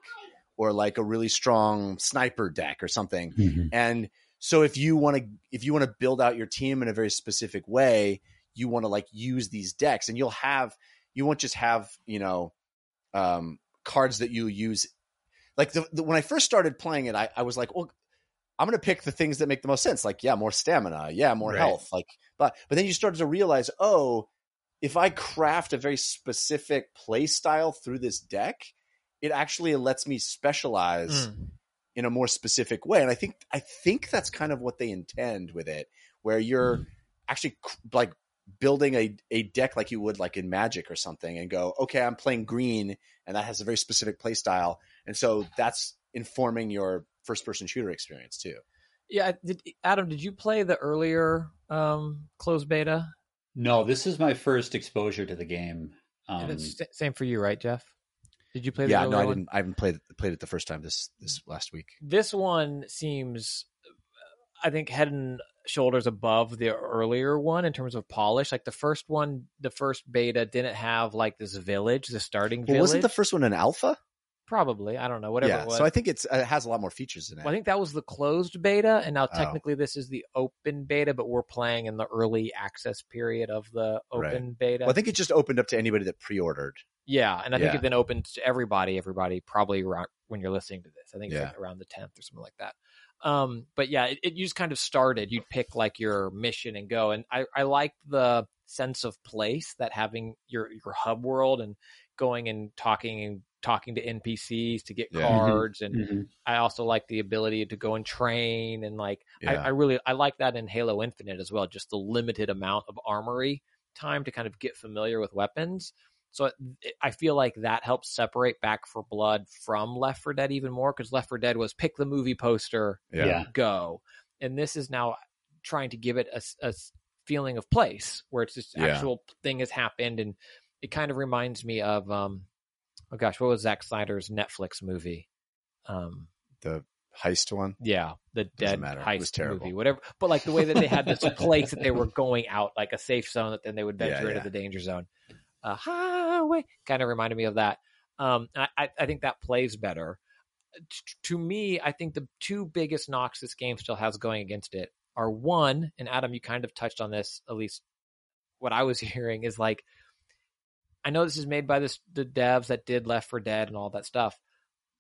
or like a really strong sniper deck or something. Mhm. And so if you want to if you want to build out your team in a very specific way, you want to like use these decks and you'll have you won't just have, you know, um cards that you use like the, the when I first started playing it, I, I was like, well, I'm gonna pick the things that make the most sense. Like, yeah, more stamina, yeah, more Right. health. Like but but then you started to realize, oh, if I craft a very specific play style through this deck, it actually lets me specialize Mm. In a more specific way and i think i think that's kind of what they intend with it where you're actually like building a, a deck like you would like in magic or something and go okay i'm playing green and that has a very specific play style and so that's informing your first person shooter experience too Yeah, did, Adam, did you play the earlier um, closed beta? No, this is my first exposure to the game. And Um, it's sa- same for you, right, Jeff? Did you play the yeah no i didn't i haven't played it played it the first time this this last week This one seems, I think, head and shoulders above the earlier one in terms of polish. Like the first one, the first beta didn't have like this village, the starting well, village. wasn't the first one an alpha Probably, I don't know, whatever yeah it was. so i think it's it has a lot more features in it Well, I think that was the closed beta, and now Oh. technically this is the open beta, but we're playing in the early access period of the Right. open beta. well, i think it just opened up to anybody that pre-ordered yeah, and I think Yeah. it then opens to everybody. Everybody probably around when you're listening to this. I think it's Yeah. like around the tenth or something like that. Um, but yeah, it, it you just kind of started. You'd pick like your mission and go, and I I like the sense of place that having your your hub world and going and talking and talking to NPCs to get Yeah. cards and mhm. I also like the ability to go and train and like I, I really I like that in Halo Infinite as well. Just the limited amount of armory time to kind of get familiar with weapons. So I feel like that helps separate Back 4 Blood from Left 4 Dead even more because Left 4 Dead was pick the movie poster, Yeah. go, and this is now trying to give it a feeling of place where it's this Yeah. actual thing has happened, and it kind of reminds me of um, oh gosh, what was Zack Snyder's Netflix movie? Um, the heist one yeah, the dead matter. Heist was terrible. movie, whatever. But like the way that they had this place that they were going out, like a safe zone, that then they would venture Yeah, into the danger zone. Uh, highway kind of reminded me of that. Um, I, I think that plays better. To me, I think the two biggest knocks this game still has going against it are one, and Adam, you kind of touched on this, at least what I was hearing is like, I know this is made by this, the devs that did Left 4 Dead and all that stuff,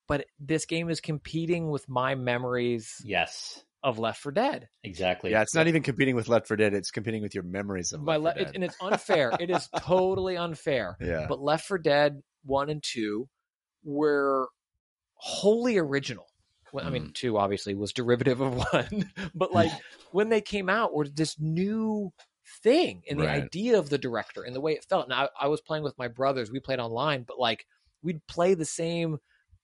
but this game is competing with my memories Yes, of Left 4 Dead. exactly. Yeah, it's not even competing with Left 4 Dead. It's competing with your memories of My Left le- 4 it, Dead. and it's unfair. it is totally unfair. yeah, But Left 4 Dead one and two were wholly original. Well, I mean, mm. two obviously was derivative of one, but like when they came out, were this new thing and the Right. idea of the director and the way it felt. And I, I was playing with my brothers. We played online, but like we'd play the same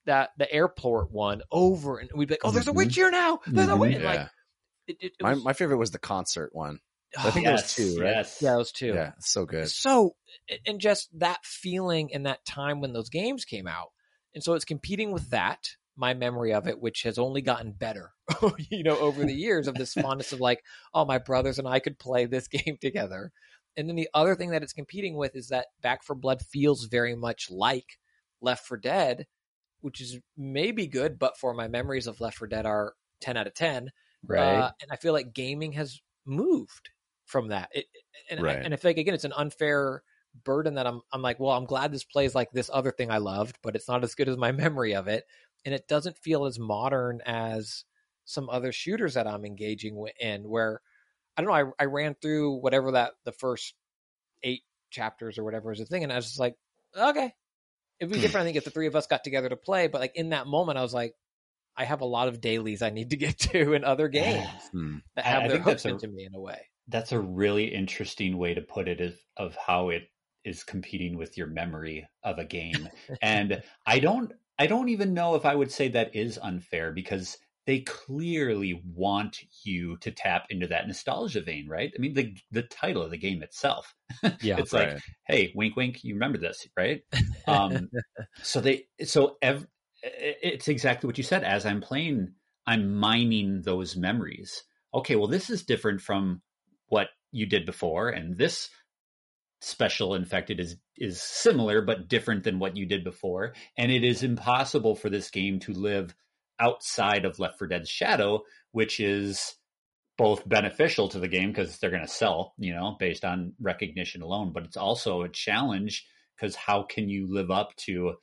that the airport one over, and we'd be like, "Oh, there's a Mhm. witch here now! There's a Mhm. witch!" Yeah. like it, it, it my, was, my favorite was the concert one. I think oh, there was two, right? Yes. yeah, those two. Yeah, so good. So, and just that feeling in that time when those games came out. And so it's competing with that, my memory of it, which has only gotten better, you know, over the years of this fondness of like, oh, my brothers and I could play this game together. And then the other thing that it's competing with is that Back 4 Blood feels very much like Left 4 Dead, which is maybe good, but for my memories of Left 4 Dead are 10 out of 10. Right. Uh, and I feel like gaming has moved from that. It, and I, Right. and I feel like again, it's an unfair burden that I'm. I'm like, well, I'm glad this plays like this other thing I loved, but it's not as good as my memory of it, and it doesn't feel as modern as some other shooters that I'm engaging in. Where I don't know, I, I ran through whatever that the first eight chapters or whatever is a thing, and I was just like, okay, it'd be different. I think if the three of us got together to play, but like in that moment, I was like. I have a lot of dailies I need to get to in other games Hmm. that I- have I their think hooks that's a- into me in a way. That's a really interesting way to put it is of how it is competing with your memory of a game. and I don't I don't even know if I would say that is unfair because they clearly want you to tap into that nostalgia vein, right? I mean, the the title of the game itself, Yeah, it's like, hey, wink, wink, you remember this, right? Um, so they, so ev- it's exactly what you said. As I'm playing, I'm mining those memories. Okay, well, this is different from what you did before, and this special infected is is similar but different than what you did before and it is impossible for this game to live outside of left 4 dead's shadow which is both beneficial to the game because they're going to sell you know based on recognition alone but it's also a challenge because how can you live up to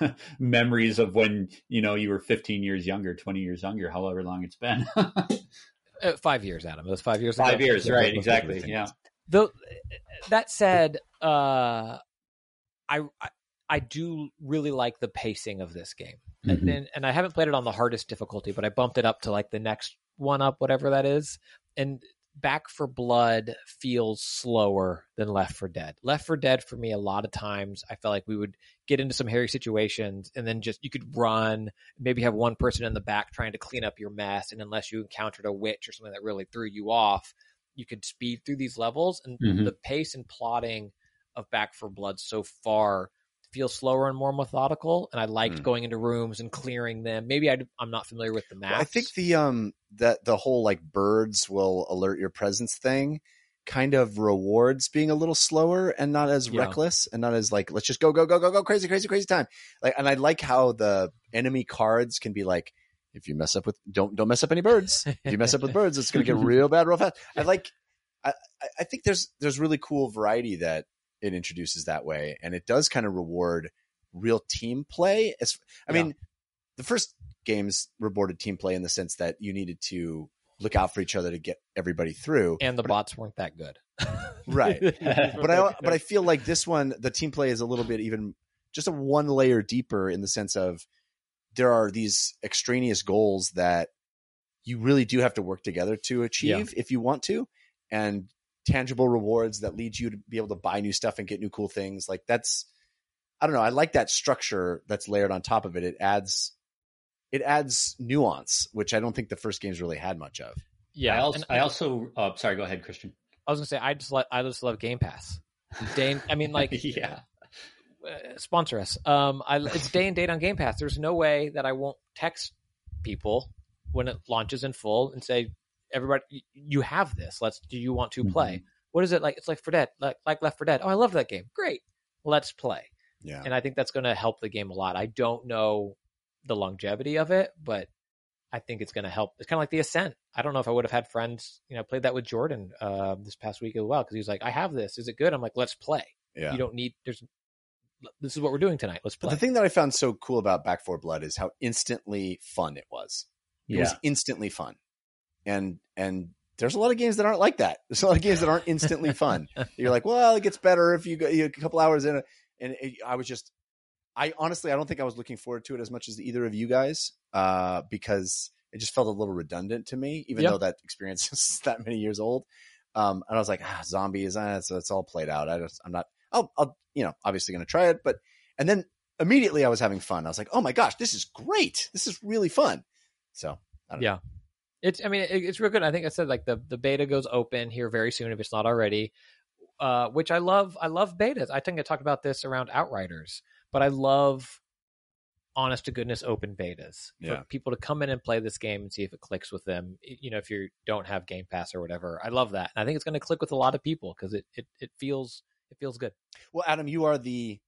memories of when you know you were 15 years younger 20 years younger however long it's been Uh, five years, Adam. It was five years. ago. five years right exactly yeah. Though that said, uh, I, I I do really like the pacing of this game, and, Mhm. and and I haven't played it on the hardest difficulty, but I bumped it up to like the next one up, whatever that is. And Back 4 Blood feels slower than Left 4 Dead. Left 4 Dead for me, a lot of times I felt like we would get into some hairy situations, and then just you could run, maybe have one person in the back trying to clean up your mess, and unless you encountered a witch or something that really threw you off, you could speed through these levels and Mhm. the pace and plotting of back 4 blood so far feels slower and more methodical and i liked Hmm. going into rooms and clearing them maybe I, am not familiar with the maps Well, I think the um that the whole like birds will alert your presence thing kind of rewards being a little slower and not as Yeah. reckless and not as like let's just go go go go go crazy crazy crazy time. Like and I like how the enemy cards can be like if you mess up with don't don't mess up any birds. If you mess up with birds, it's going to get real bad real fast. I like I- I think there's there's really cool variety that it introduces that way and it does kind of reward real team play. As I Yeah. mean the first games rewarded team play in the sense that you needed to look out for each other to get everybody through. and the bots weren't that good Right. but I but I feel like this one the team play is a little bit even just a one layer deeper in the sense of there are these extraneous goals that you really do have to work together to achieve if you want to and tangible rewards that leads you to be able to buy new stuff and get new cool things like that's I don't know I like that structure that's layered on top of it it adds it adds nuance which I don't think the first games really had much of yeah I also, and I also uh, sorry, go ahead, Christian. I was gonna say i just like i just love game pass Dane, I mean, like, yeah, uh, sponsor us. Um, I, it's day and date on Game Pass. There's no way that I won't text people when it launches in full and say, "Everybody, you have this. Let's. Do you want to play? What is it like? It's like for Dead, like like Left 4 Dead. Oh, I love that game. Great, let's play. yeah And I think that's going to help the game a lot. I don't know the longevity of it, but I think it's going to help. It's kind of like the Ascent. I don't know if I would have had friends, you know, played that with Jordan uh, this past week as well because he was like, "I have this. Is it good?" I'm like, "Let's play." yeah You don't need. There's. This is what we're doing tonight. Let's But play. the thing that I found so cool about Back 4 Blood is how instantly fun it was. It yeah. was instantly fun. And and there's a lot of games that aren't like that. There's a lot of games that aren't instantly fun. You're like, well, it gets better if you go you, a couple hours in. It. And it, I was just, I honestly, I don't think I was looking forward to it as much as either of you guys, uh, because it just felt a little redundant to me, even Yeah. though that experience is that many years old. Um, and I was like, ah, zombies, ah, it's, it's all played out. I just, I'm not, I'll, I'll, you know, obviously going to try it, but, and then immediately I was having fun. I was like, oh my gosh, this is great. This is really fun. So I don't Yeah. It's. I mean, it, it's real good. I think I said like the the beta goes open here very soon if it's not already. Uh, which I love. I love betas. I think I talked about this around Outriders, but I love honest to goodness open betas Yeah. for people to come in and play this game and see if it clicks with them. You know, if you don't have Game Pass or whatever, I love that. And I think it's going to click with a lot of people because it, it it feels it feels good. Well, Adam, you are the,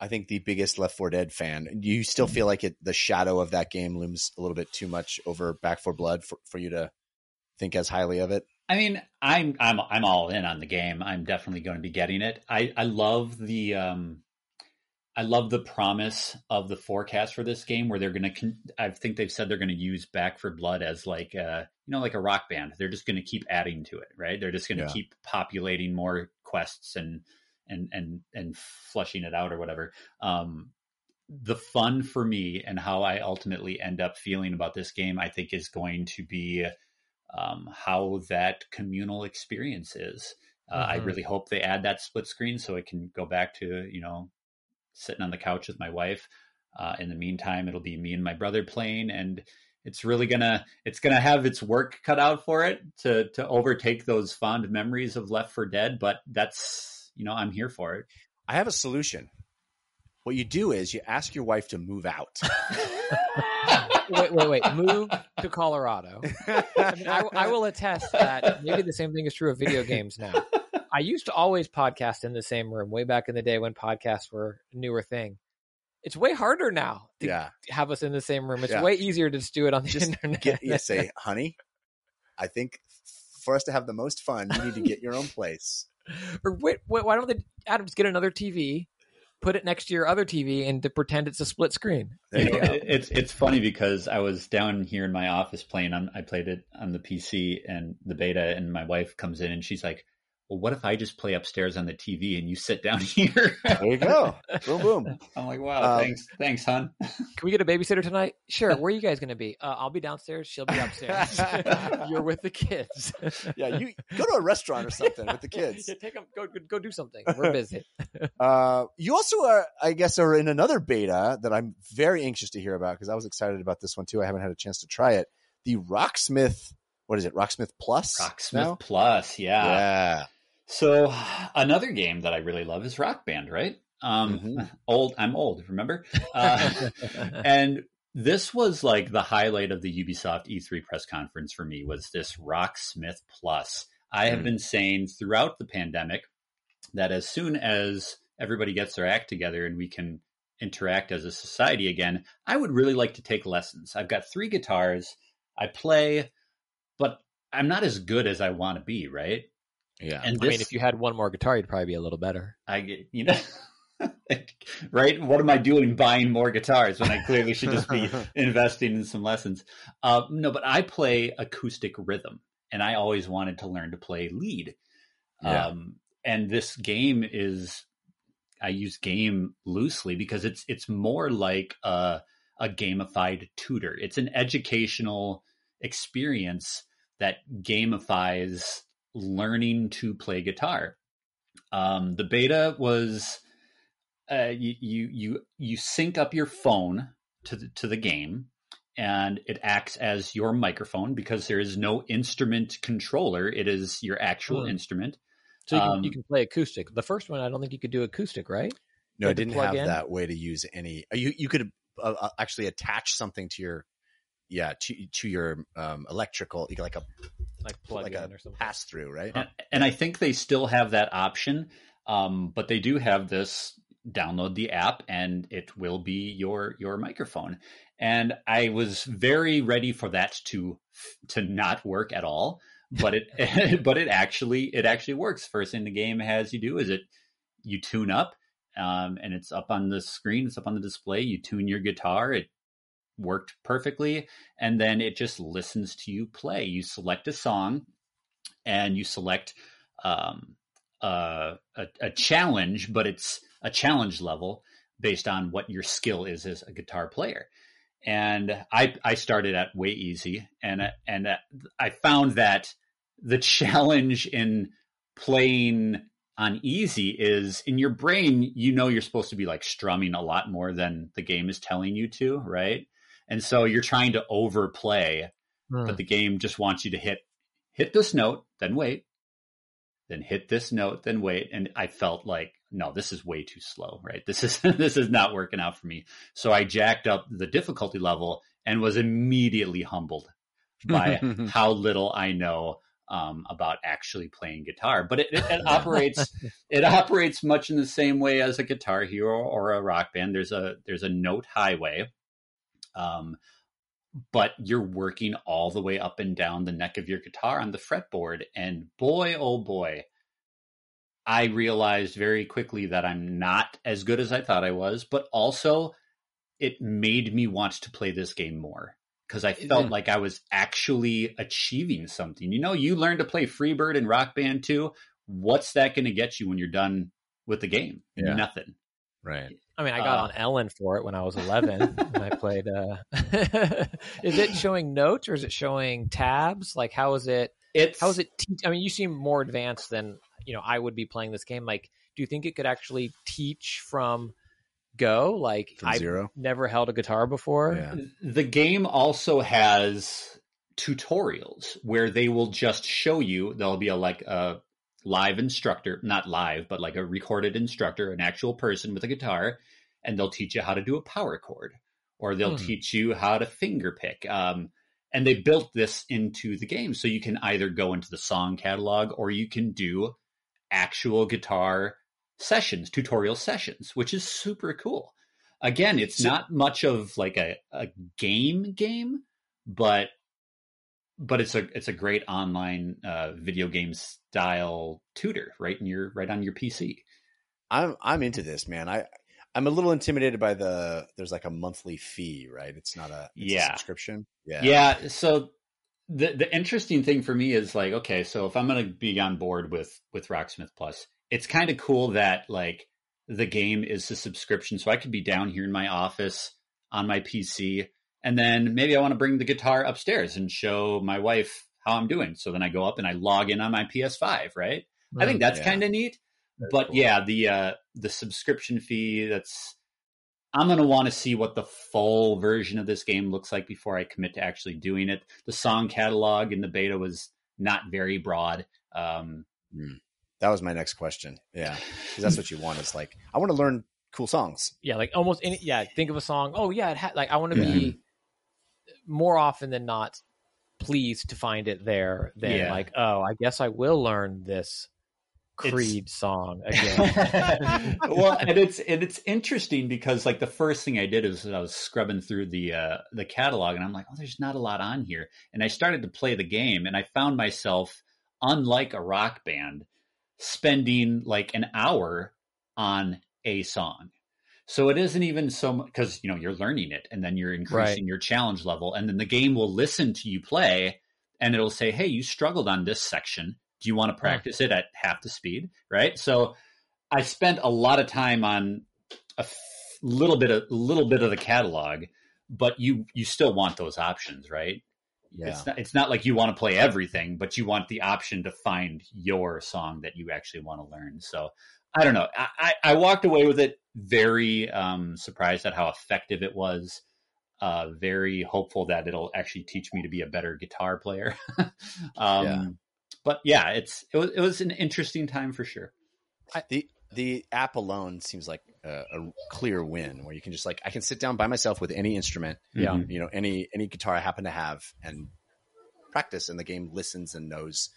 I think the biggest Left 4 Dead fan. Do you still feel like it, the shadow of that game looms a little bit too much over Back 4 Blood for, for you to think as highly of it? I mean, I'm I'm I'm all in on the game. I'm definitely going to be getting it. I I love the um I love the promise of the forecast for this game where they're going to con- I think they've said they're going to use Back 4 Blood as like uh you know like a rock band. They're just going to keep adding to it, right? They're just going to Yeah. keep populating more quests and and and and flushing it out or whatever. Um the fun for me and how I ultimately end up feeling about this game, I think, is going to be um, how that communal experience is. Uh, I Mhm. really hope they add that split screen so I can go back to you know sitting on the couch with my wife. Uh, in the meantime, it'll be me and my brother playing, and it's really gonna it's gonna have its work cut out for it to to overtake those fond memories of Left 4 Dead. But that's you know I'm here for it. I have a solution. What you do is you ask your wife to move out. wait, wait, wait. Move to Colorado. I, mean, I, I will attest that maybe the same thing is true of video games now. I used to always podcast in the same room way back in the day when podcasts were a newer thing. It's way harder now to yeah. have us in the same room. It's Yeah. way easier to just do it on the Just internet. Get, you say, honey, I think for us to have the most fun, you need to get your own place. or wait, wait, why don't they, Adam, just get another TV, put it next to your other TV, and to pretend it's a split screen? There you You go. know, it- it's it's funny because I was down here in my office playing on I played it on the PC and the beta and my wife comes in and she's like, "Well, what if I just play upstairs on the TV and you sit down here?" There you go. Boom, boom. I'm like, "Wow, Um, thanks, thanks, hon." Can we get a babysitter tonight? Sure. Where are you guys going to be? Uh, I'll be downstairs. She'll be upstairs. You're with the kids. Yeah, you go to a restaurant or something with the kids. Yeah, take them. Go, go, go do something. We're busy. Uh, you also are, I guess, are in another beta that I'm very anxious to hear about because I was excited about this one too. I haven't had a chance to try it. The Rocksmith, what is it? Rocksmith Plus. Rocksmith now? Plus, yeah. Yeah. So another game that I really love is Rock Band, right? Um, Mhm. old. I'm old. Remember? Uh, and this was like the highlight of the Ubisoft E3 press conference for me was this Rocksmith Plus. I have Mm. been saying throughout the pandemic that as soon as everybody gets their act together and we can interact as a society again, I would really like to take lessons. I've got three guitars. I play, but I'm not as good as I want to be, right? Yeah. And I mean, if you had one more guitar, you'd probably be a little better. I get, you know, right? What am I doing buying more guitars when I clearly should just be investing in some lessons? Uh, no, but I play acoustic rhythm and I always wanted to learn to play lead. Yeah. Um, and this game is, I use game loosely because it's, it's more like a, a gamified tutor. It's an educational experience that gamifies learning to play guitar. Um, the beta was uh, you, you you you sync up your phone to the, to the game, and it acts as your microphone because there is no instrument controller. It is your actual Hmm. instrument. So you can, Um, you can play acoustic. The first one, I don't think you could do acoustic, right? no, I didn't have in? that way to use any. uh, You you could uh, uh, actually attach something to your, yeah, to to your um, electrical, like a Like plug like a or something. pass through, right? And, and I think they still have that option, um, but they do have this download the app and it will be your your microphone. And I was very ready for that to to not work at all, but it but it actually it actually works. First thing the game has you do is it you tune up, um, and it's up on the screen, it's up on the display. You tune your guitar, it worked perfectly, and then it just listens to you play. You select a song, and you select um, a, a challenge, but it's a challenge level based on what your skill is as a guitar player. And I I started at way easy, and and I found that the challenge in playing on easy is in your brain you know you're supposed to be like strumming a lot more than the game is telling you to right and so you're trying to overplay Hmm. but the game just wants you to hit hit this note then wait. Then hit this note then wait. And i felt like no this is way too slow right? This is this is not working out for me. So i jacked up the difficulty level and was immediately humbled by how little i know um, about actually playing guitar. But it, it, it operates it operates much in the same way as a guitar hero or a rock band. There's a there's a note highway um, but you're working all the way up and down the neck of your guitar on the fretboard. And boy, oh boy, I realized very quickly that I'm not as good as I thought I was, but also it made me want to play this game more because I felt Mhm. like I was actually achieving something. You know, you learn to play Freebird and Rock Band too. What's that going to get you when you're done with the game? Yeah. Nothing. Right. I mean, I got Uh, on Ellen for it when I was 11 and I played. Uh... is it showing notes or is it showing tabs? Like, how is it? It's How is it? Te- I mean, you seem more advanced than you know. I would be playing this game. Like, do you think it could actually teach from go? Like From I've zero? never held a guitar before. Yeah. The game also has tutorials where they will just show you. There'll be a like a live instructor, not live, but like a recorded instructor, an actual person with a guitar, and they'll teach you how to do a power chord, or they'll Hmm. teach you how to finger pick. Um, and they built this into the game, so you can either go into the song catalog or you can do actual guitar sessions, tutorial sessions, which is super cool. Again, it's So- not much of like a, a game game, but but it's a it's a great online uh, video game style tutor right in your right on your PC. I'm I'm into this, man. I I'm a little intimidated by the there's like a monthly fee, right? It's not a, it's a Yeah. subscription. Yeah. Yeah. So the the interesting thing for me is like, okay, so if I'm going to be on board with with Rocksmith Plus, it's kind of cool that like the game is a subscription, so I could be down here in my office on my PC, and then maybe I want to bring the guitar upstairs and show my wife how I'm doing. So then I go up and I log in on my PS5, right? I think that's Yeah. kind of neat. Very but cool. yeah, the uh the subscription fee that's I'm going to want to see what the full version of this game looks like before I commit to actually doing it. The song catalog in the beta was not very broad. Um That was my next question. Yeah. 'Cause that's what you want. It's like I want to learn cool songs. yeah, like almost any. Yeah, think of a song. Oh yeah, it had like I want to be more often than not pleased to find it there than Yeah. like oh I guess I will learn this It's- Creed song again. well, and it's and it's interesting because like the first thing I did is I was scrubbing through the uh, the catalog and I'm like, oh, there's not a lot on here. And I started to play the game and I found myself, unlike a rock band, spending like an hour on a song. So it isn't even so much because you know you're learning it and then you're increasing your challenge level and then the game will listen to you play and it'll say, hey, you struggled on this section. Do you want to practice it at half the speed? Right. So I spent a lot of time on a f- little bit of a little bit of the catalog, but you you still want those options, right? Yeah. It's not it's not like you want to play everything, but you want the option to find your song that you actually want to learn. So I don't know. I, I, I walked away with it very um, surprised at how effective it was. Uh, very hopeful that it'll actually teach me to be a better guitar player. um, Yeah. But yeah, it's it was it was an interesting time for sure. the the app alone seems like a, a clear win where you can just like I can sit down by myself with any instrument, Yeah. Mhm. you know, any any guitar I happen to have and practice and the game listens and knows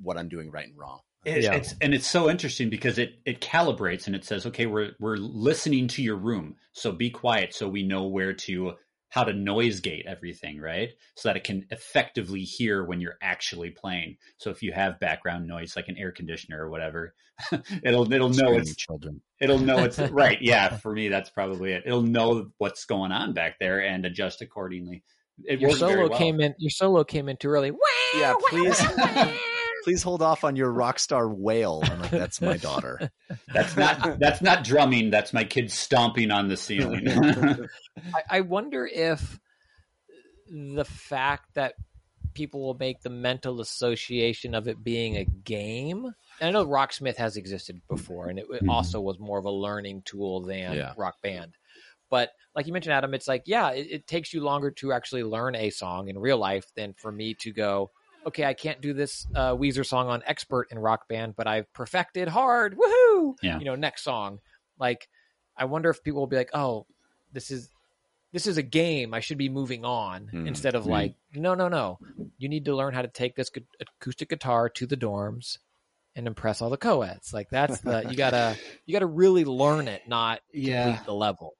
what I'm doing right and wrong. It, Yeah. It's and it's so interesting because it it calibrates and it says, okay, we're we're listening to your room, so be quiet, so we know where to how to noise gate everything, right? So that it can effectively hear when you're actually playing. So if you have background noise like an air conditioner or whatever, it'll it'll know it's children. it'll know it's right. Yeah, for me that's probably it. It'll know what's going on back there and adjust accordingly. It your solo well. came in. Your solo came in too early. Yeah, please please hold off on your rock star wail. I'm like, that's my daughter. That's not that's not drumming. That's my kid stomping on the ceiling. I, I wonder if the fact that people will make the mental association of it being a game. And I know Rocksmith has existed before, and it, it Mhm. also was more of a learning tool than Yeah. Rock Band. But like you mentioned, Adam, it's like, yeah, it, it takes you longer to actually learn a song in real life than for me to go, okay, I can't do this uh, Weezer song on expert in Rock Band, but I've perfected hard. Woohoo! Yeah. You know, next song. Like, I wonder if people will be like, oh, this is this is a game. I should be moving on Hmm. instead of Hmm. like, no, no, no. You need to learn how to take this acoustic guitar to the dorms and impress all the co-eds. Like that's the you gotta you gotta really learn it, not complete the level.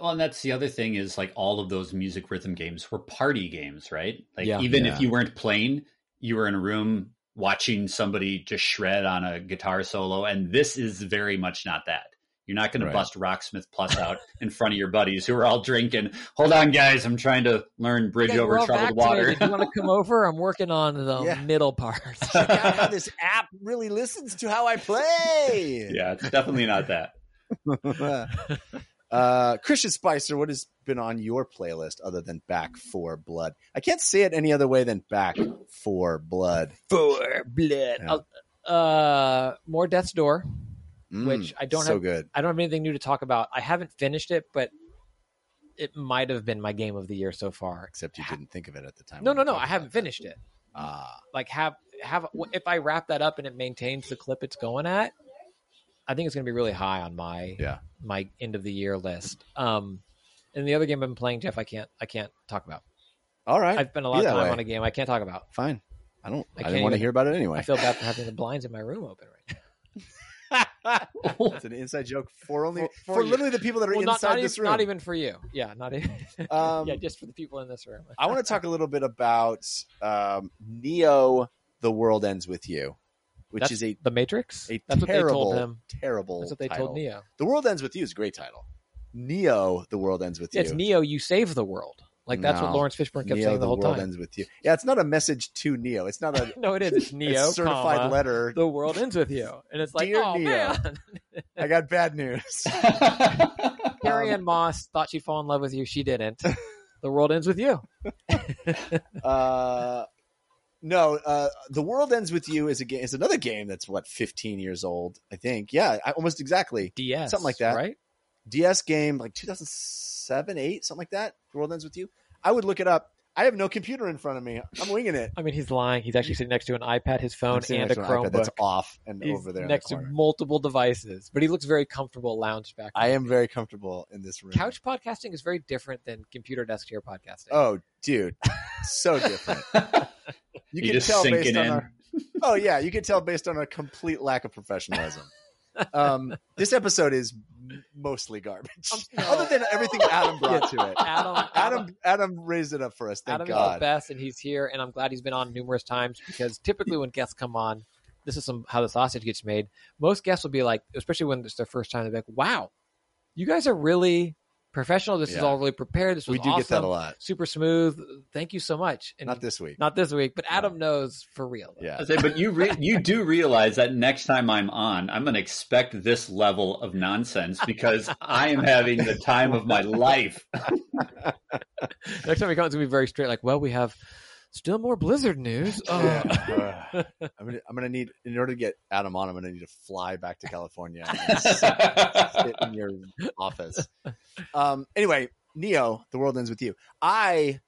Well, and that's the other thing is like all of those music rhythm games were party games, right? Like Yeah. even Yeah. if you weren't playing, you were in a room watching somebody just shred on a guitar solo, and this is very much not that. You're not going Right. to bust Rocksmith Plus out in front of your buddies who are all drinking. Hold on, guys, I'm trying to learn Bridge Yeah, Over Troubled vaccinated. Water. You want to come over? I'm working on the Yeah. middle part. Check out how this app really listens to how I play. yeah, it's definitely not that. uh, Christian Spicer, what has been on your playlist other than Back 4 Blood? I can't say it any other way than Back 4 Blood. For blood. Yeah. Uh, more Death's Door. Mm, which I don't so have. good. I don't have anything new to talk about. I haven't finished it, but it might have been my game of the year so far. Except you didn't think of it at the time. No, no, no. I haven't finished it. Ah, Like have have if I wrap that up and it maintains the clip it's going at, I think it's going to be really high on my yeah. my end of the year list. Um, and the other game I've been playing, Jeff, I can't I can't talk about. All right. I've spent a lot of time way. on a game I can't talk about. Fine. I don't. I I, didn't want to hear about it anyway. I feel bad for having the blinds in my room open right now. it's an inside joke for only For- for, for literally the people that are Well, not, inside not, this even, room. not even for you. Yeah, not even. Um, yeah, just for the people in this room. I want to talk a little bit about um, Neo: The World Ends with You, which That's is a the Matrix. a That's what they terrible, told him. terrible. That's what they title. told Neo. The World Ends with You is a great title. Neo: The World Ends with Yeah, You. it's Neo. You save the world. Like that's what Laurence Fishburne kept Neo: saying the, The whole World time. Ends with You. Yeah, it's not a message to Neo. It's not a, no, it is. It's a Neo. certified comma, letter. The world ends with you, and it's like, Dear oh Neo. man. I got bad news. Carrie Um, Ann Moss thought she'd fall in love with you. She didn't. the world ends with you. uh, no, uh, the world ends with you is a game. Is another game that's what 15 years old. I think. Yeah, almost exactly. DS, Something like that. right? DS game like 2007, eight, something like that. The world ends with you. I would look it up. I have no computer in front of me. I'm winging it. I mean, he's lying. He's actually sitting next to an iPad, his phone, and a Chromebook. that's off and He's over there next the to multiple devices, but he looks very comfortable lounged back. I am very comfortable in this room. Couch podcasting is very different than computer desk chair podcasting. Oh, dude, so different. You You can just tell sinking based on in. our. Oh yeah, you can tell based on a complete lack of professionalism. Um, this episode is mostly garbage, no. other than everything Adam brought to it. Adam, Adam, Adam, Adam raised it up for us. Thank Adam is the best, and he's here, and I'm glad he's been on numerous times because typically when guests come on, this is some how the sausage gets made. Most guests will be like, especially when it's their first time, they're like, "Wow, you guys are really professional. This is all really prepared. This was We do awesome, get that a lot. super smooth. Thank you so much." And Not this week. not this week, but Adam knows for real. Yeah. I say, but you re- you do realize that next time I'm on, I'm going to expect this level of nonsense because I am having the time of my life. Next time he comes, it's gonna be very straight. Like, well, we have still more Blizzard news. Uh, Yeah. Uh, I'm gonna, I'm gonna need in order to get Adam on. I'm gonna need to fly back to California and sit in your office. Um. Anyway, Neo, the world ends with you. I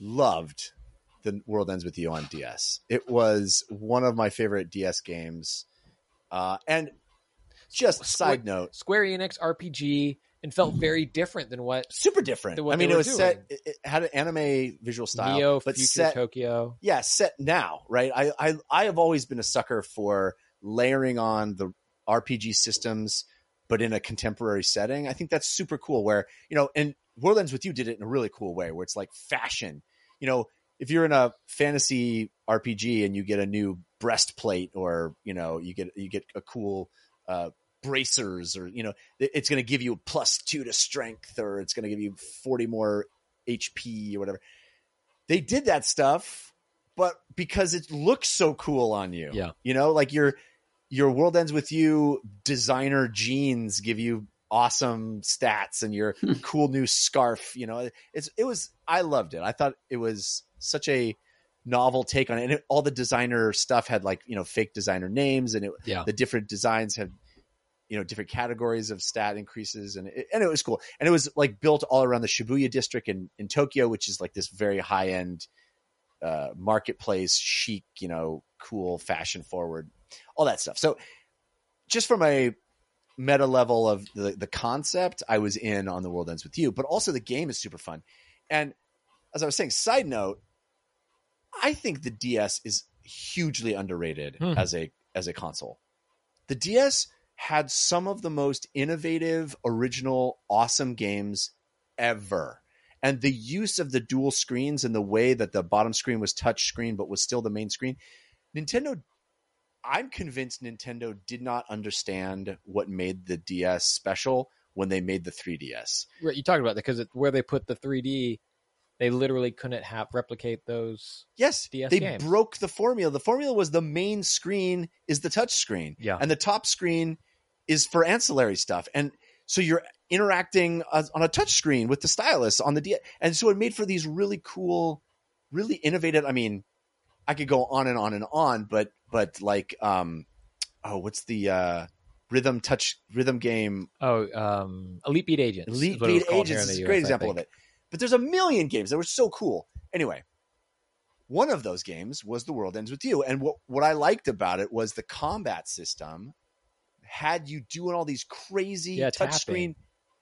loved the world ends with you on DS. It was one of my favorite DS games. Uh, and just Square- side note, Square Enix RPG and felt very different than what super different. Than what I mean, it was set. It, it had an anime visual style, Neo, but Future set Tokyo. yeah, set now, right? I, I I have always been a sucker for layering on the RPG systems, but in a contemporary setting. I think that's super cool. Where you know, and World Ends with You did it in a really cool way, where it's like fashion. You know, if you're in a fantasy RPG and you get a new breastplate, or you know, you get you get a cool uh, bracers, or you know, it's going to give you a plus two to strength, or it's going to give you forty more HP or whatever. They did that stuff but because it looks so cool on you. Yeah. You know, like your your world ends with you designer jeans give you awesome stats and your hmm. cool new scarf, you know. It's it was I loved it. I thought it was such a novel take on it. And it, all the designer stuff had like, you know, fake designer names and it Yeah. the different designs had you know different categories of stat increases and it, and it was cool. And it was like built all around the shibuya district in, in tokyo which is like this very high end uh, marketplace chic you know cool fashion forward all that stuff. So just from a meta level of the, the concept i was in on the world ends with you but also the game is super fun. And as i was saying side note i think the ds is hugely underrated Hmm. as a as a console. The ds had some of the most innovative original awesome games ever and the use of the dual screens and the way that the bottom screen was touch screen but was still the main screen nintendo i'm convinced nintendo did not understand what made the ds special when they made the 3ds Right, you talked about that because where they put the 3D, they literally couldn't have replicate those. yes DS they games. broke the formula the formula was the main screen is the touch screen Yeah. and the top screen is for ancillary stuff and so you're interacting on a touch screen with the stylus on the D- and so it made for these really cool really innovative i mean i could go on and on and on but but like um oh what's the uh rhythm touch rhythm game Oh, um, Elite Beat Agents. Elite what it was Beat called here in Agents is a great US, I example of it. But there's a million games that were so cool. Anyway, one of those games was The World Ends With You. And what, what I liked about it was the combat system had you doing all these crazy Yeah, touch screen.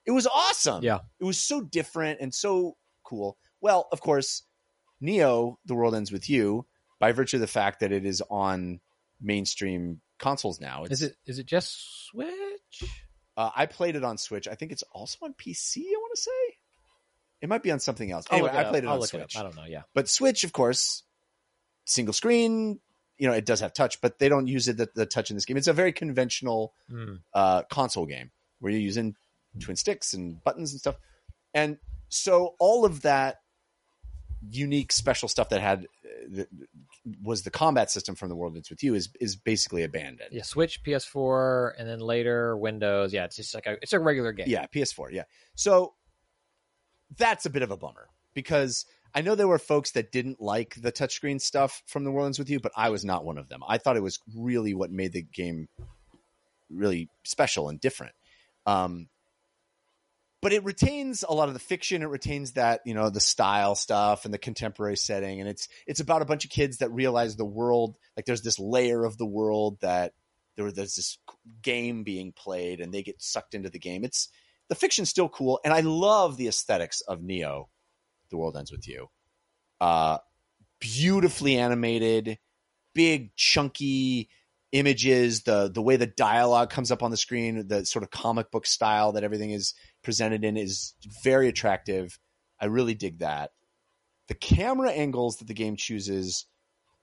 It was awesome. Yeah. It was so different and so cool. Well, of course, Neo, The World Ends With You, by virtue of the fact that it is on mainstream consoles now. Is it is it just Switch? uh, I played it on Switch. I think it's also on PC. I want to say it might be on something else. I'll Anyway, I played it I'll on Switch. up. I don't know. Yeah. But Switch, of course, single screen. You know, it does have touch, but they don't use it the, the touch in this game. It's a very conventional Mm. uh, console game where you're using twin sticks and buttons and stuff. And so all of that unique special stuff that had uh, that was the combat system from the world that's with you is is basically abandoned. Yeah. Switch, PS4, and then later Windows. Yeah. It's just like a it's a regular game. Yeah, PS4. Yeah. So that's a bit of a bummer because I know there were folks that didn't like the touchscreen stuff from the Worlds with you, but I was not one of them. I thought it was really what made the game really special and different. Um, but it retains a lot of the fiction. It retains that you know the style stuff and the contemporary setting, and it's it's about a bunch of kids that realize the world like there's this layer of the world that there there's this game being played, and they get sucked into the game. It's the fiction's still cool, and I love the aesthetics of Neo. The world ends with you. Uh, beautifully animated, big chunky images. The the way the dialogue comes up on the screen, the sort of comic book style that everything is presented in is very attractive. I really dig that. The camera angles that the game chooses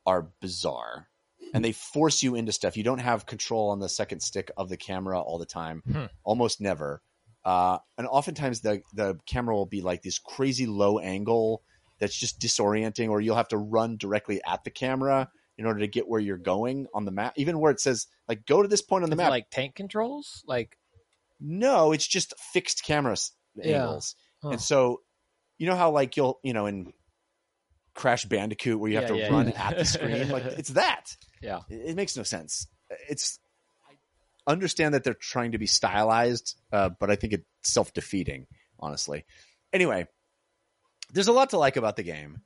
are bizarre. And they force you into stuff. You don't have control on the second stick of the camera all the time. Hmm. Almost never. Uh, and oftentimes the the camera will be like this crazy low angle that's just disorienting, or you'll have to run directly at the camera in order to get where you're going on the map. Even where it says like go to this point on the Is map, like tank controls. Like no, it's just fixed camera Yeah. angles. Huh. And so, you know how like you'll, you know, in Crash Bandicoot where you have Yeah, to yeah, run at the screen, like it's that. Yeah. It, it makes no sense. It's understand that they're trying to be stylized, uh, but I think it's self-defeating, honestly. Anyway, there's a lot to like about the game.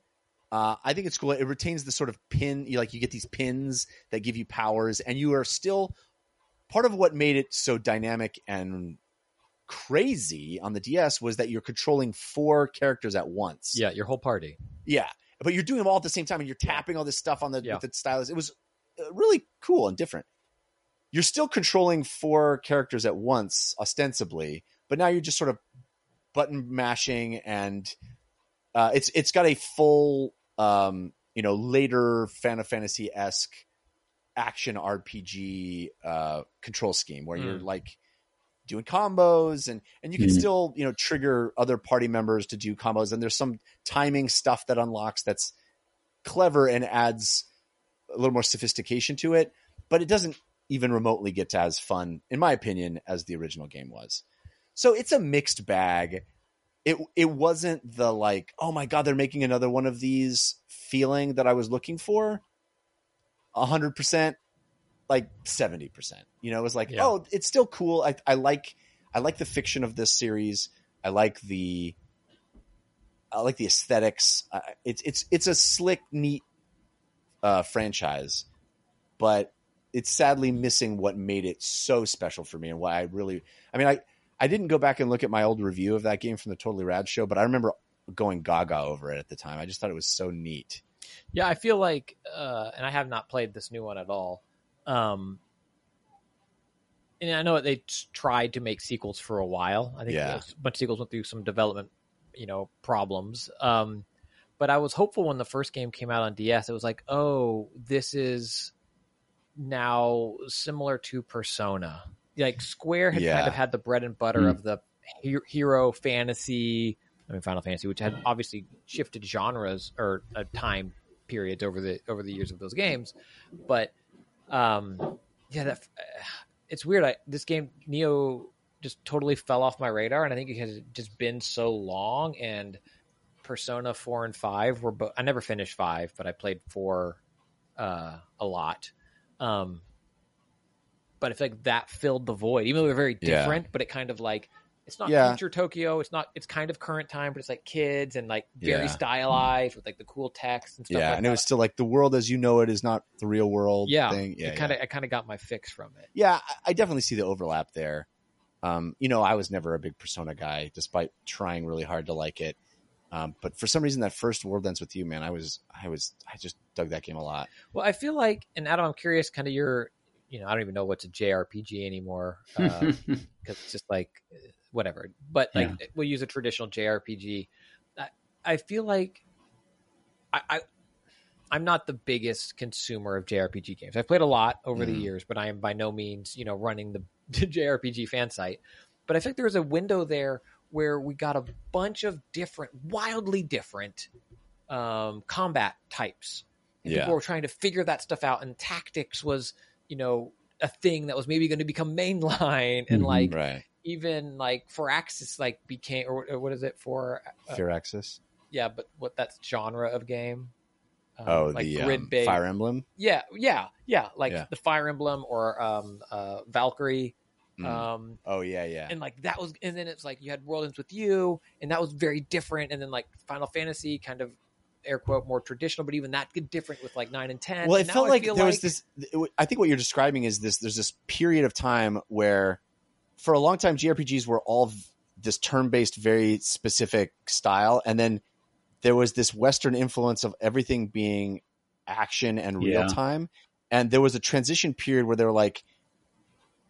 Uh, I think it's cool. It retains the sort of pin, you like you get these pins that give you powers, and you are still part of what made it so dynamic and crazy on the DS was that you're controlling four characters at once. yeah, your whole party. Yeah, but you're doing them all at the same time, and you're tapping all this stuff on the Yeah. with the stylus. It was uh, really cool and different. You're still controlling four characters at once, ostensibly, but now you're just sort of button mashing, and uh, it's it's got a full, um, you know, later Final Fantasy esque action RPG uh, control scheme where you're Mm. like doing combos and and you can Mhm. still you know trigger other party members to do combos and there's some timing stuff that unlocks that's clever and adds a little more sophistication to it but it doesn't even remotely get to as fun in my opinion as the original game was. So it's a mixed bag. It it wasn't the like oh my god they're making another one of these feeling that i was looking for. 100% like 70% you know it was like Yeah. oh it's still cool. I, I like i like the fiction of this series. I like the i like the aesthetics. Uh, it's it's it's a slick neat uh franchise. But it's sadly missing what made it so special for me and why i really i mean i i didn't go back and look at my old review of that game from the totally rad show but i remember going gaga over it at the time i just thought it was so neat Yeah, I feel like, uh, and I have not played this new one at all. Um, and I know they tried to make sequels for a while. I think Yeah. a bunch of sequels went through some development, you know, problems. Um, but I was hopeful when the first game came out on DS. It was like, oh, this is now similar to Persona. Like Square had Yeah. kind of had the bread and butter Mm. of the hero fantasy. I mean, Final Fantasy, which had obviously shifted genres or uh, time periods over the over the years of those games, but um, yeah, that it's weird. I, this game Neo just totally fell off my radar, and I think it has just been so long. And Persona four and five were both. I never finished five, but I played four uh, a lot. Um, but I feel like that filled the void. Even though they're very Yeah. different, but it kind of like it's not Yeah. future Tokyo. It's not. It's kind of current time, but it's like kids and like very Yeah. stylized with like the cool text and stuff. yeah, like and that. it was still like the world as you know it is not the real world. yeah, thing. yeah, it kind of I kind of got my fix from it. yeah. I- I definitely see the overlap there. Um, you know, I was never a big Persona guy, despite trying really hard to like it. Um, but for some reason, that first World Ends with You, man, I was, I was, I just dug that game a lot. Well, I feel like, and Adam, I'm curious, kind of your, you know, I don't even know what's a JRPG anymore because it's just like uh, whatever. But like, we'll use a traditional JRPG. I, I feel like I, I, I'm not the biggest consumer of JRPG games. I've played a lot over the Mhm. years, but I am by no means, you know, running the JRPG fan site. But I think there was a window there where we got a bunch of different, wildly different um, combat types. And Yeah. people were trying to figure that stuff out, and tactics was, you know, a thing that was maybe going to become mainline, and Mhm. like Right. even like Firaxis like became or, or what is it for? Uh, Firaxis. yeah, but what that's genre of game? Um, Oh, like the grid um. Fire Emblem. Yeah, yeah, yeah. Like Yeah. the Fire Emblem or um, uh, Valkyrie. Mm. Um, oh yeah, yeah. and like that was, and then it's like you had World Ends with You, and that was very different. And then like Final Fantasy, kind of air quote more traditional, but even that get different with like nine and ten. well, it And felt like feel there was this. I think what you're describing is this. There's this period of time where, for a long time, JRPGs were all this turn-based, very specific style, and then there was this Western influence of everything being action and real Yeah. time, and there was a transition period where they were like,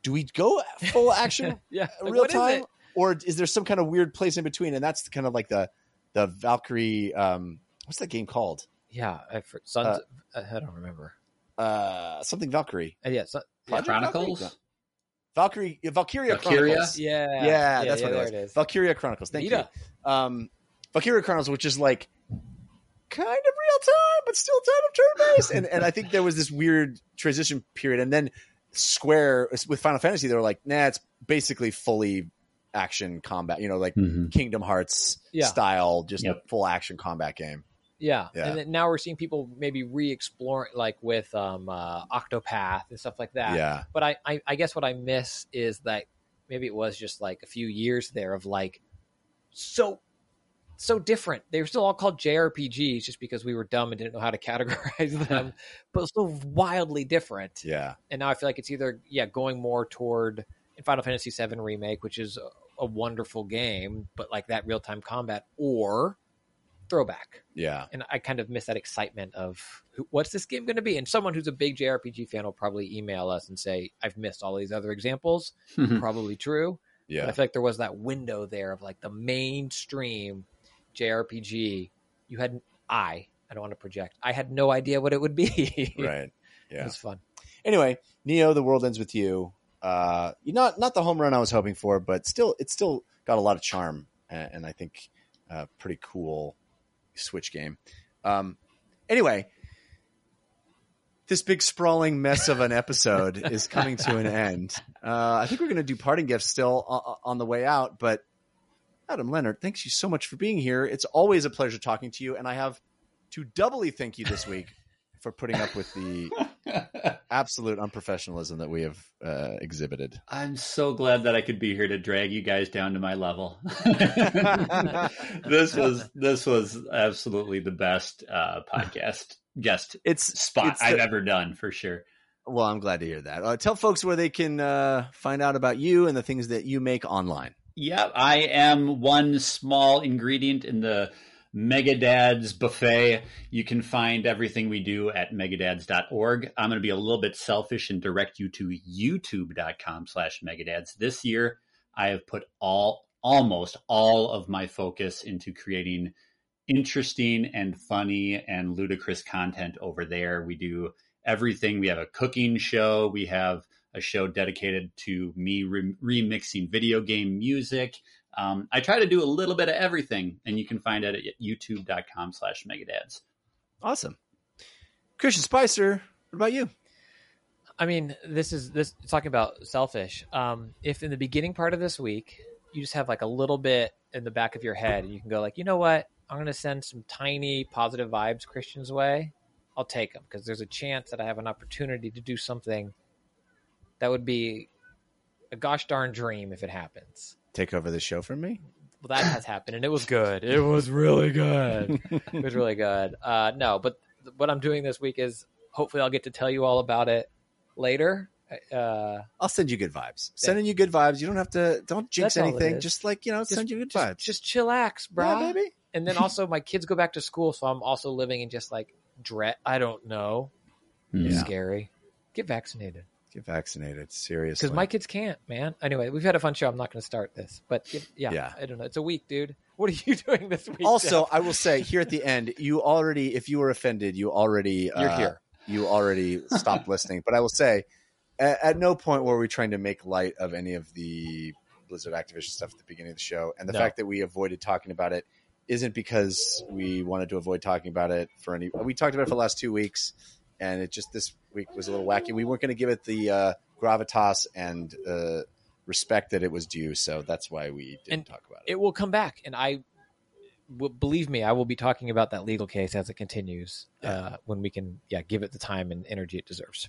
"Do we go full action yeah, like, real what is time, it? or is there some kind of weird place in between?" And that's kind of like the the Valkyrie. Um, what's that game called? Yeah, I, for, Sons. Uh, I don't remember. Uh, something Valkyrie. Uh, yeah, so, Project Chronicles. Valkyrie? Valkyrie, Valkyria Valkyria? Chronicles. yeah, Yeah, that's what there it, it is. Valkyria Chronicles. Thank Vita. you. Um, Valkyria Chronicles, which is like kind of real time, but still kind of turn based. and and I think there was this weird transition period, and then Square with Final Fantasy, they were like, nah, it's basically fully action combat. You know, like Mhm. Kingdom Hearts Yeah. style, just Yep. full action combat game. Yeah. Yeah. and then now we're seeing people maybe re-explore like with um, uh, Octopath and stuff like that. Yeah, But I, I, I guess what I miss is that maybe it was just like a few years there of like so so different. They were still all called JRPGs just because we were dumb and didn't know how to categorize them, but so wildly different. yeah, And now I feel like it's either yeah going more toward in Final Fantasy VII remake, which is a, a wonderful game, but like that real time combat, or throwback yeah. and I kind of miss that excitement of who, what's this game going to be. And someone who's a big JRPG fan will probably email us and say, "I've missed all these other examples." probably true. But Yeah, I feel like there was that window there of like the mainstream JRPG. You had I. I don't want to project. I had no idea what it would be. right. Yeah. It was fun. anyway, Neo, the world ends with you. Uh, not not the home run I was hoping for, but still, it still got a lot of charm, and, and I think uh, pretty cool Switch game. Um, anyway, this big sprawling mess of an episode is coming to an end. Uh, I think we're going to do parting gifts still on, on the way out, but Adam Leonhardt, thanks you so much for being here. It's always a pleasure talking to you, and I have to doubly thank you this week for putting up with the absolute unprofessionalism that we have uh, exhibited. I'm so glad that I could be here to drag you guys down to my level. this was this was absolutely the best uh, podcast guest It's spot it's I've ever done for sure. well, I'm glad to hear that. Uh, tell folks where they can uh, find out about you and the things that you make online. Yeah, I am one small ingredient in the MegaDads buffet. You can find everything we do at megadads.org. I'm going to be a little bit selfish and direct you to youtube.com slash megadads. This year, I have put all, almost all of my focus into creating interesting and funny and ludicrous content over there. We do everything. We have a cooking show. We have a show dedicated to me re- remixing video game music. Um, I try to do a little bit of everything, and you can find it at youtube.com slash megadads. Awesome. Christian Spicer, what about you? I mean, this is this talking about selfish. Um, if in the beginning part of this week you just have like a little bit in the back of your head, and you can go like, you know what, I'm going to send some tiny positive vibes Christian's way. I'll take them because there's a chance that I have an opportunity to do something That would be a gosh darn dream if it happens. Take over the show from me. Well, that has happened, and it was good. It was really good. It was really good. Uh, no, but what I'm doing this week is hopefully I'll get to tell you all about it later. Uh, I'll send you good vibes. Sending you good vibes. You don't have to. Don't jinx That's anything. Just like you know, send you good just, vibes. just chillax, bro. yeah, baby. And then also, my kids go back to school, so I'm also living in just like dread. I don't know. Yeah. scary. Get vaccinated Get vaccinated. Seriously. because my kids can't, man. Anyway, we've had a fun show. I'm not going to start this, but yeah, Yeah. I don't know. It's a week, dude. What are you doing this week? also, Jeff? I will say here at the end, you already, if you were offended, you already, you're uh, here. You already stopped listening. But I will say, at, at no point were we trying to make light of any of the Blizzard Activision stuff at the beginning of the show, and the No. fact that we avoided talking about it isn't because we wanted to avoid talking about it for any. We talked about it for the last two weeks, and it just this week was a little wacky. We weren't going to give it the uh, gravitas and uh, respect that it was due, so that's why we didn't And talk about it. It will come back, and I believe me. I will be talking about that legal case as it continues Yeah. uh, when we can, yeah, give it the time and energy it deserves.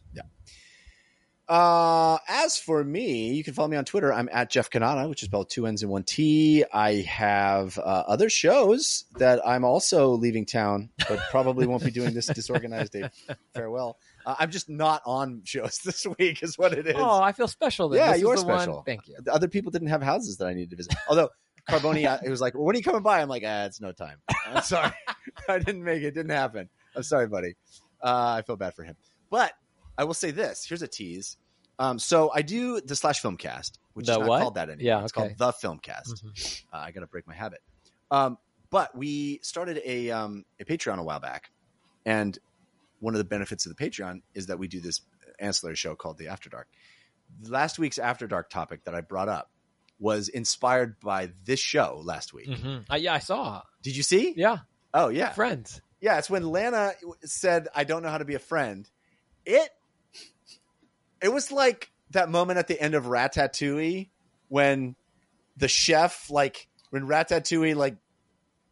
Uh, as for me, you can follow me on Twitter. I'm at Jeff Cannata, which is spelled two N's and one T. I have uh, other shows that I'm also leaving town, but probably won't be doing this disorganized day farewell. Uh, I'm just not on shows this week, is what it is. Oh, I feel special. Then. Yeah, This you are the one- special. Thank you. Other people didn't have houses that I needed to visit. Although Carboni, uh, it was like, when are you coming by? I'm like, ah, it's no time. I'm sorry. I didn't make it. It didn't happen. I'm sorry, buddy. Uh, I feel bad for him. But I will say this. Here's a tease. Um, so I do the slash filmcast, which The is not what? called that anymore. Yeah, It's called the filmcast. Mhm. Uh, I got to break my habit. Um, but we started a um, a Patreon a while back, and one of the benefits of the Patreon is that we do this ancillary show called the After Dark. Last week's After Dark topic that I brought up was inspired by this show last week. Mhm. Uh, yeah, I saw. Did you see? Yeah, Oh yeah, friends. yeah. It's when Lana said, "I don't know how to be a friend." It it was like that moment at the end of Ratatouille when the chef, like when Ratatouille, like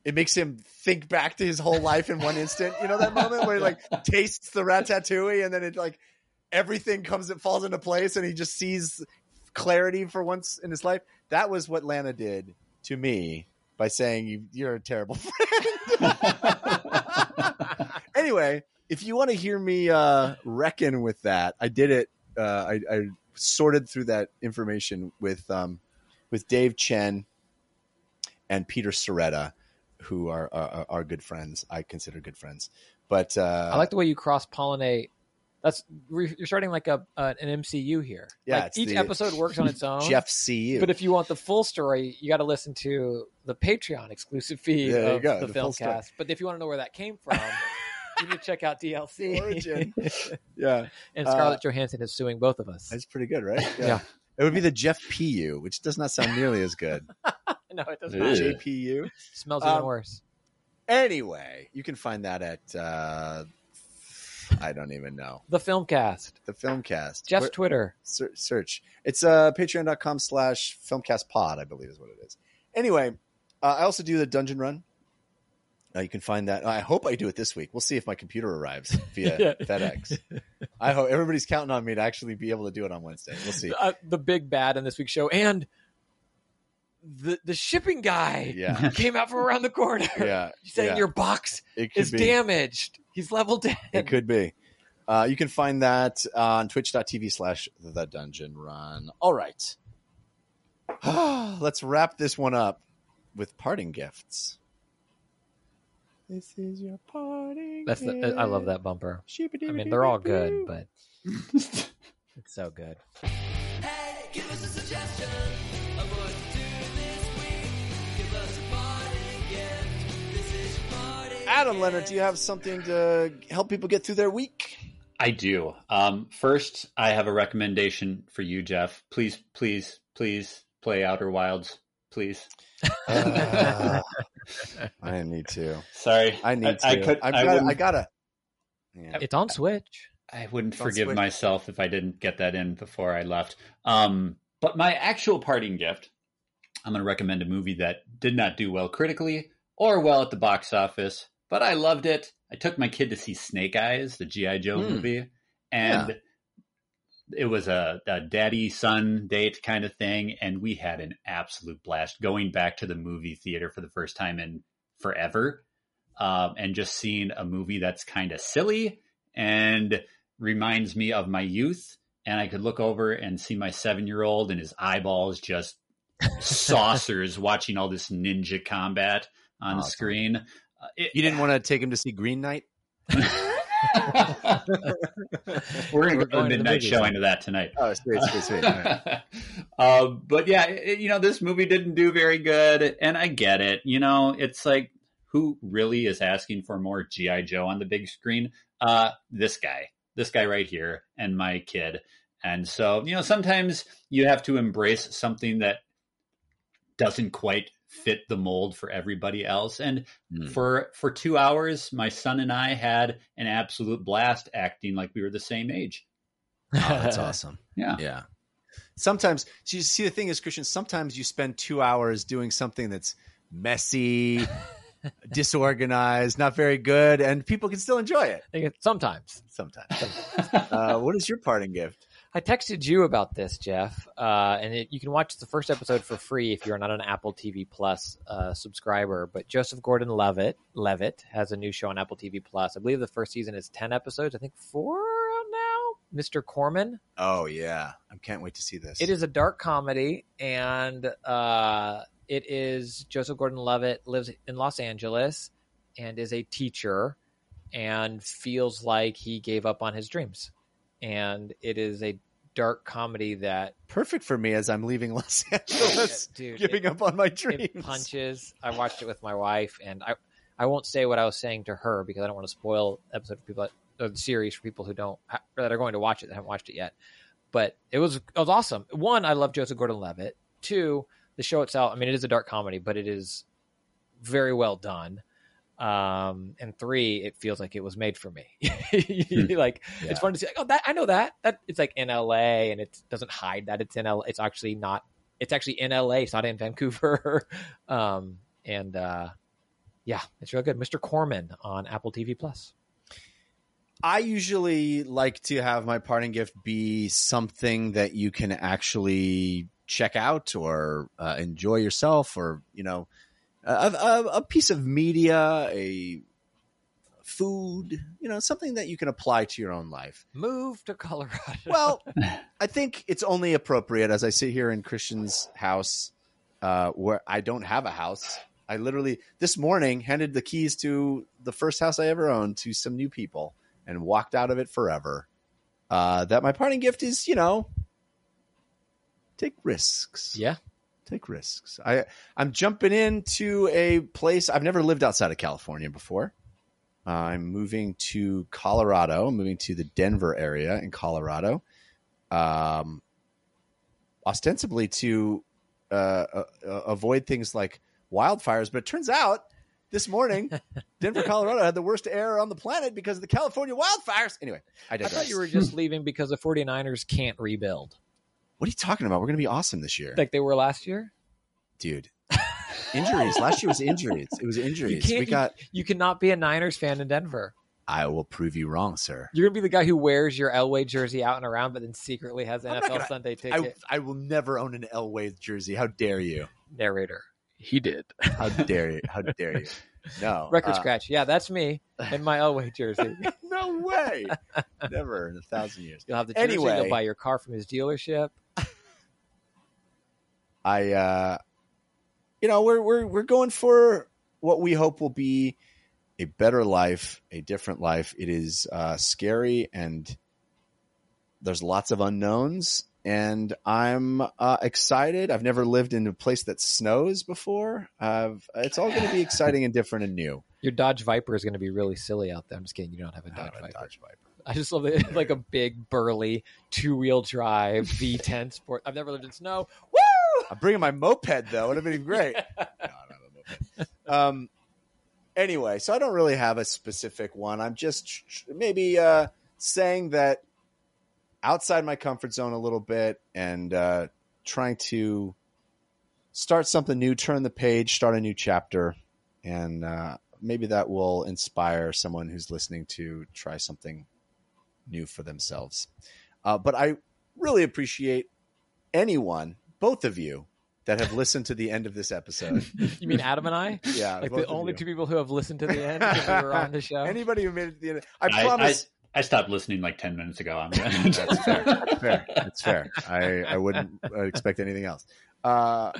it makes him think back to his whole life in one instant. You know that moment where he like tastes the Ratatouille and then it like everything comes, it falls into place, and he just sees clarity for once in his life. That was what Lana did to me by saying, you, "You're a terrible friend." anyway, if you want to hear me uh, reckon with that, I did it. Uh, I, I sorted through that information with um, with Dave Chen and Peter Sciretta, who are, are are good friends. I consider good friends. But uh, I like the way you cross pollinate. That's you're starting like a uh, an MCU here. Yeah, Like, each the- episode works on its own. Jeff CU. But if you want the full story, you got to listen to the Patreon exclusive feed There of the, the film full story. cast. But if you want to know where that came from, you need to check out DLC. Origin. yeah, and Uh, Scarlett Johansson is suing both of us. that's pretty good, right? Yeah. It would be the Jeff PU, which does not sound nearly as good. no, it does not. J- JPU. smells even Um, worse. Anyway, you can find that at uh, I don't even know The film cast. the Filmcast. Jeff's Where- Twitter. ser- search. It's uh, patreon.com slash filmcastpod, I believe is what it is. Anyway, uh, I also do the dungeon run. Uh, you can find that. I hope I do it this week. We'll see if my computer arrives via Yeah. FedEx. I hope everybody's counting on me to actually be able to do it on Wednesday. We'll see. Uh, the big bad in this week's show. And the the shipping guy Yeah. came out from around the corner. Yeah. Saying yeah. your box is be. damaged. He's level 10. It could be. Uh, you can find that on twitch.tv slash the dungeon run. All right. Let's wrap this one up with parting gifts. This is your party. That's the, I love that bumper. I mean, they're all good, but it's so good. Adam Leonhardt, do you have something to help people get through their week? I do. Um, first, I have a recommendation for you, Jeff. Please, please, please play Outer Wilds, please. Uh, I need to. Sorry, I need to. I, could. I've I, gotta, I gotta. Yeah. It's on Switch. I wouldn't Don't forgive switch. myself if I didn't get that in before I left. Um, but my actual parting gift, I'm going to recommend a movie that did not do well critically or well at the box office, but I loved it. I took my kid to see Snake Eyes, the GI Joe Hmm. movie, and it was a, a daddy son date kind of thing, and we had an absolute blast going back to the movie theater for the first time in forever, um, and just seeing a movie that's kind of silly and reminds me of my youth. And I could look over and see my seven year old and his eyeballs just saucers watching all this ninja combat on the Awesome. screen. Uh, it- You didn't want to take him to see Green Knight? We're going We're to go to going a to the midnight showing of that tonight. Oh, sweet, sweet, sweet. All right. uh, but yeah, it, you know, this movie didn't do very good, and I get it. You know, it's like who really is asking for more GI Joe on the big screen? Uh, this guy, this guy right here, and my kid. And so, you know, sometimes you have to embrace something that doesn't quite fit the mold for everybody else. And Hmm. for for two hours, my son and I had an absolute blast acting like we were the same age. Oh, that's awesome. Yeah. Yeah. Sometimes, so you see, the thing is, Christian, sometimes you spend two hours doing something that's messy, disorganized, not very good, and people can still enjoy it I Sometimes. sometimes. uh, what is your parting gift? I texted you about this, Jeff, uh, and it, you can watch the first episode for free if you're not an Apple TV Plus uh, subscriber. But Joseph Gordon-Levitt Levitt has a new show on Apple TV Plus. I believe the first season is ten episodes. I think four now. Mr. Corman. Oh, yeah. I can't wait to see this. It is a dark comedy, and uh, it is Joseph Gordon-Levitt lives in Los Angeles and is a teacher, and feels like he gave up on his dreams. And it is a dark comedy that perfect for me as I'm leaving Los Angeles, dude, giving it- up on my dreams. it punches. I watched it with my wife, and I I won't say what I was saying to her because I don't want to spoil episode for people or the series for people who don't that are going to watch it that haven't watched it yet. But it was it was awesome. One, I love Joseph Gordon-Levitt. Two, the show itself. I mean, it is a dark comedy, but it is very well done. Um, and three, it feels like it was made for me. like Yeah. it's fun to see. Like, oh, that I know that that it's like in L.A. and it doesn't hide that it's in L. It's actually not. It's actually in L.A. It's not in Vancouver. um, and uh, yeah, it's real good. Mr. Corman on Apple TV Plus. I usually like to have my parting gift be something that you can actually check out or uh, enjoy yourself, or you know, a, a, a piece of media, a food, you know, something that you can apply to your own life. Move to Colorado. Well, I think it's only appropriate as I sit here in Christian's house, uh, where I don't have a house. I literally this morning handed the keys to the first house I ever owned to some new people and walked out of it forever. Uh, that my parting gift is, you know, take risks. yeah, Take risks. I I'm jumping into a place I've never lived outside of California before. Uh, I'm moving to Colorado. I'm moving to the Denver area in Colorado, um, ostensibly to uh, uh, uh, avoid things like wildfires. But it turns out this morning, Denver, Colorado had the worst air on the planet because of the California wildfires. Anyway, I I thought you were just leaving because the 49ers can't rebuild what are you talking about? We're going to be awesome this year, like they were last year. dude. Injuries. Last year was injuries. It was injuries. can't- We got. You cannot be a Niners fan in Denver. I will prove you wrong, sir. You're gonna be the guy who wears your Elway jersey out and around, but then secretly has I'm NFL gonna- Sunday I, ticket. I will never own an Elway jersey. How dare you? Narrator. He did. How dare you? How dare you? No. Record uh, scratch. Yeah, that's me in my Elway jersey. no way. Never in a thousand years. You'll have the jersey. Anyway. You'll buy your car from his dealership. I uh you know, we're we're we're going for what we hope will be a better life, a different life. It is uh scary and there's lots of unknowns and I'm uh, excited. I've never lived in a place that snows before. I've, it's all going to be exciting and different and new. Your Dodge Viper is going to be really silly out there. I'm just kidding. You don't have a Dodge have a Viper. Dodge Viper. I just love it. Like a big, burly, two wheel drive V10 sport. I've never lived in snow. I'm bringing my moped though. It would have been great. no, I don't have a moped. Um. Anyway, so I don't really have a specific one. I'm just maybe uh, saying that outside my comfort zone a little bit and uh, trying to start something new, turn the page, start a new chapter, and uh, maybe that will inspire someone who's listening to try something new for themselves. Uh, but I really appreciate anyone, both of you, that have listened to the end of this episode. You mean Adam and I? Yeah, Like the only you. two people who have listened to the end because we were on the show. Anybody who made it to the end, I I, promise. I, I stopped listening like 10 minutes ago. I'm good. That's fair. That's fair. That's fair. I, I wouldn't uh, expect anything else. Uh,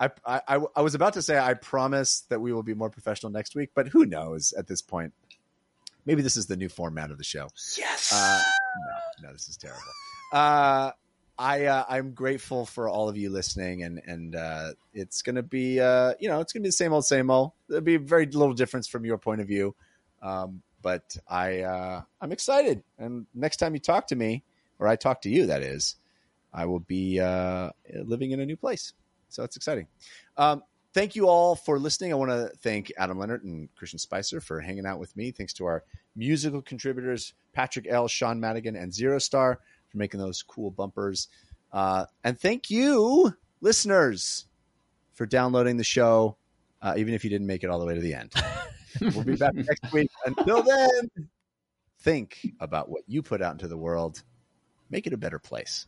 I, I I was about to say I promise that we will be more professional next week, but who knows at this point? Maybe this is the new format of the show. yes. Uh, no, no, this is terrible. Uh, I uh, I'm grateful for all of you listening, and and uh, it's gonna be uh, you know it's gonna be the same old same old. There'll be very little difference from your point of view, um, but I uh, I'm excited. And next time you talk to me, or I talk to you, that is, I will be uh, living in a new place. So it's exciting. Um, thank you all for listening. I want to thank Adam Leonhardt and Christian Spicer for hanging out with me. Thanks to our musical contributors, Patrick L., Sean Madigan, and Zero Star for making those cool bumpers. Uh, and thank you, listeners, for downloading the show, uh, even if you didn't make it all the way to the end. we'll be back next week. Until then, think about what you put out into the world. Make it a better place.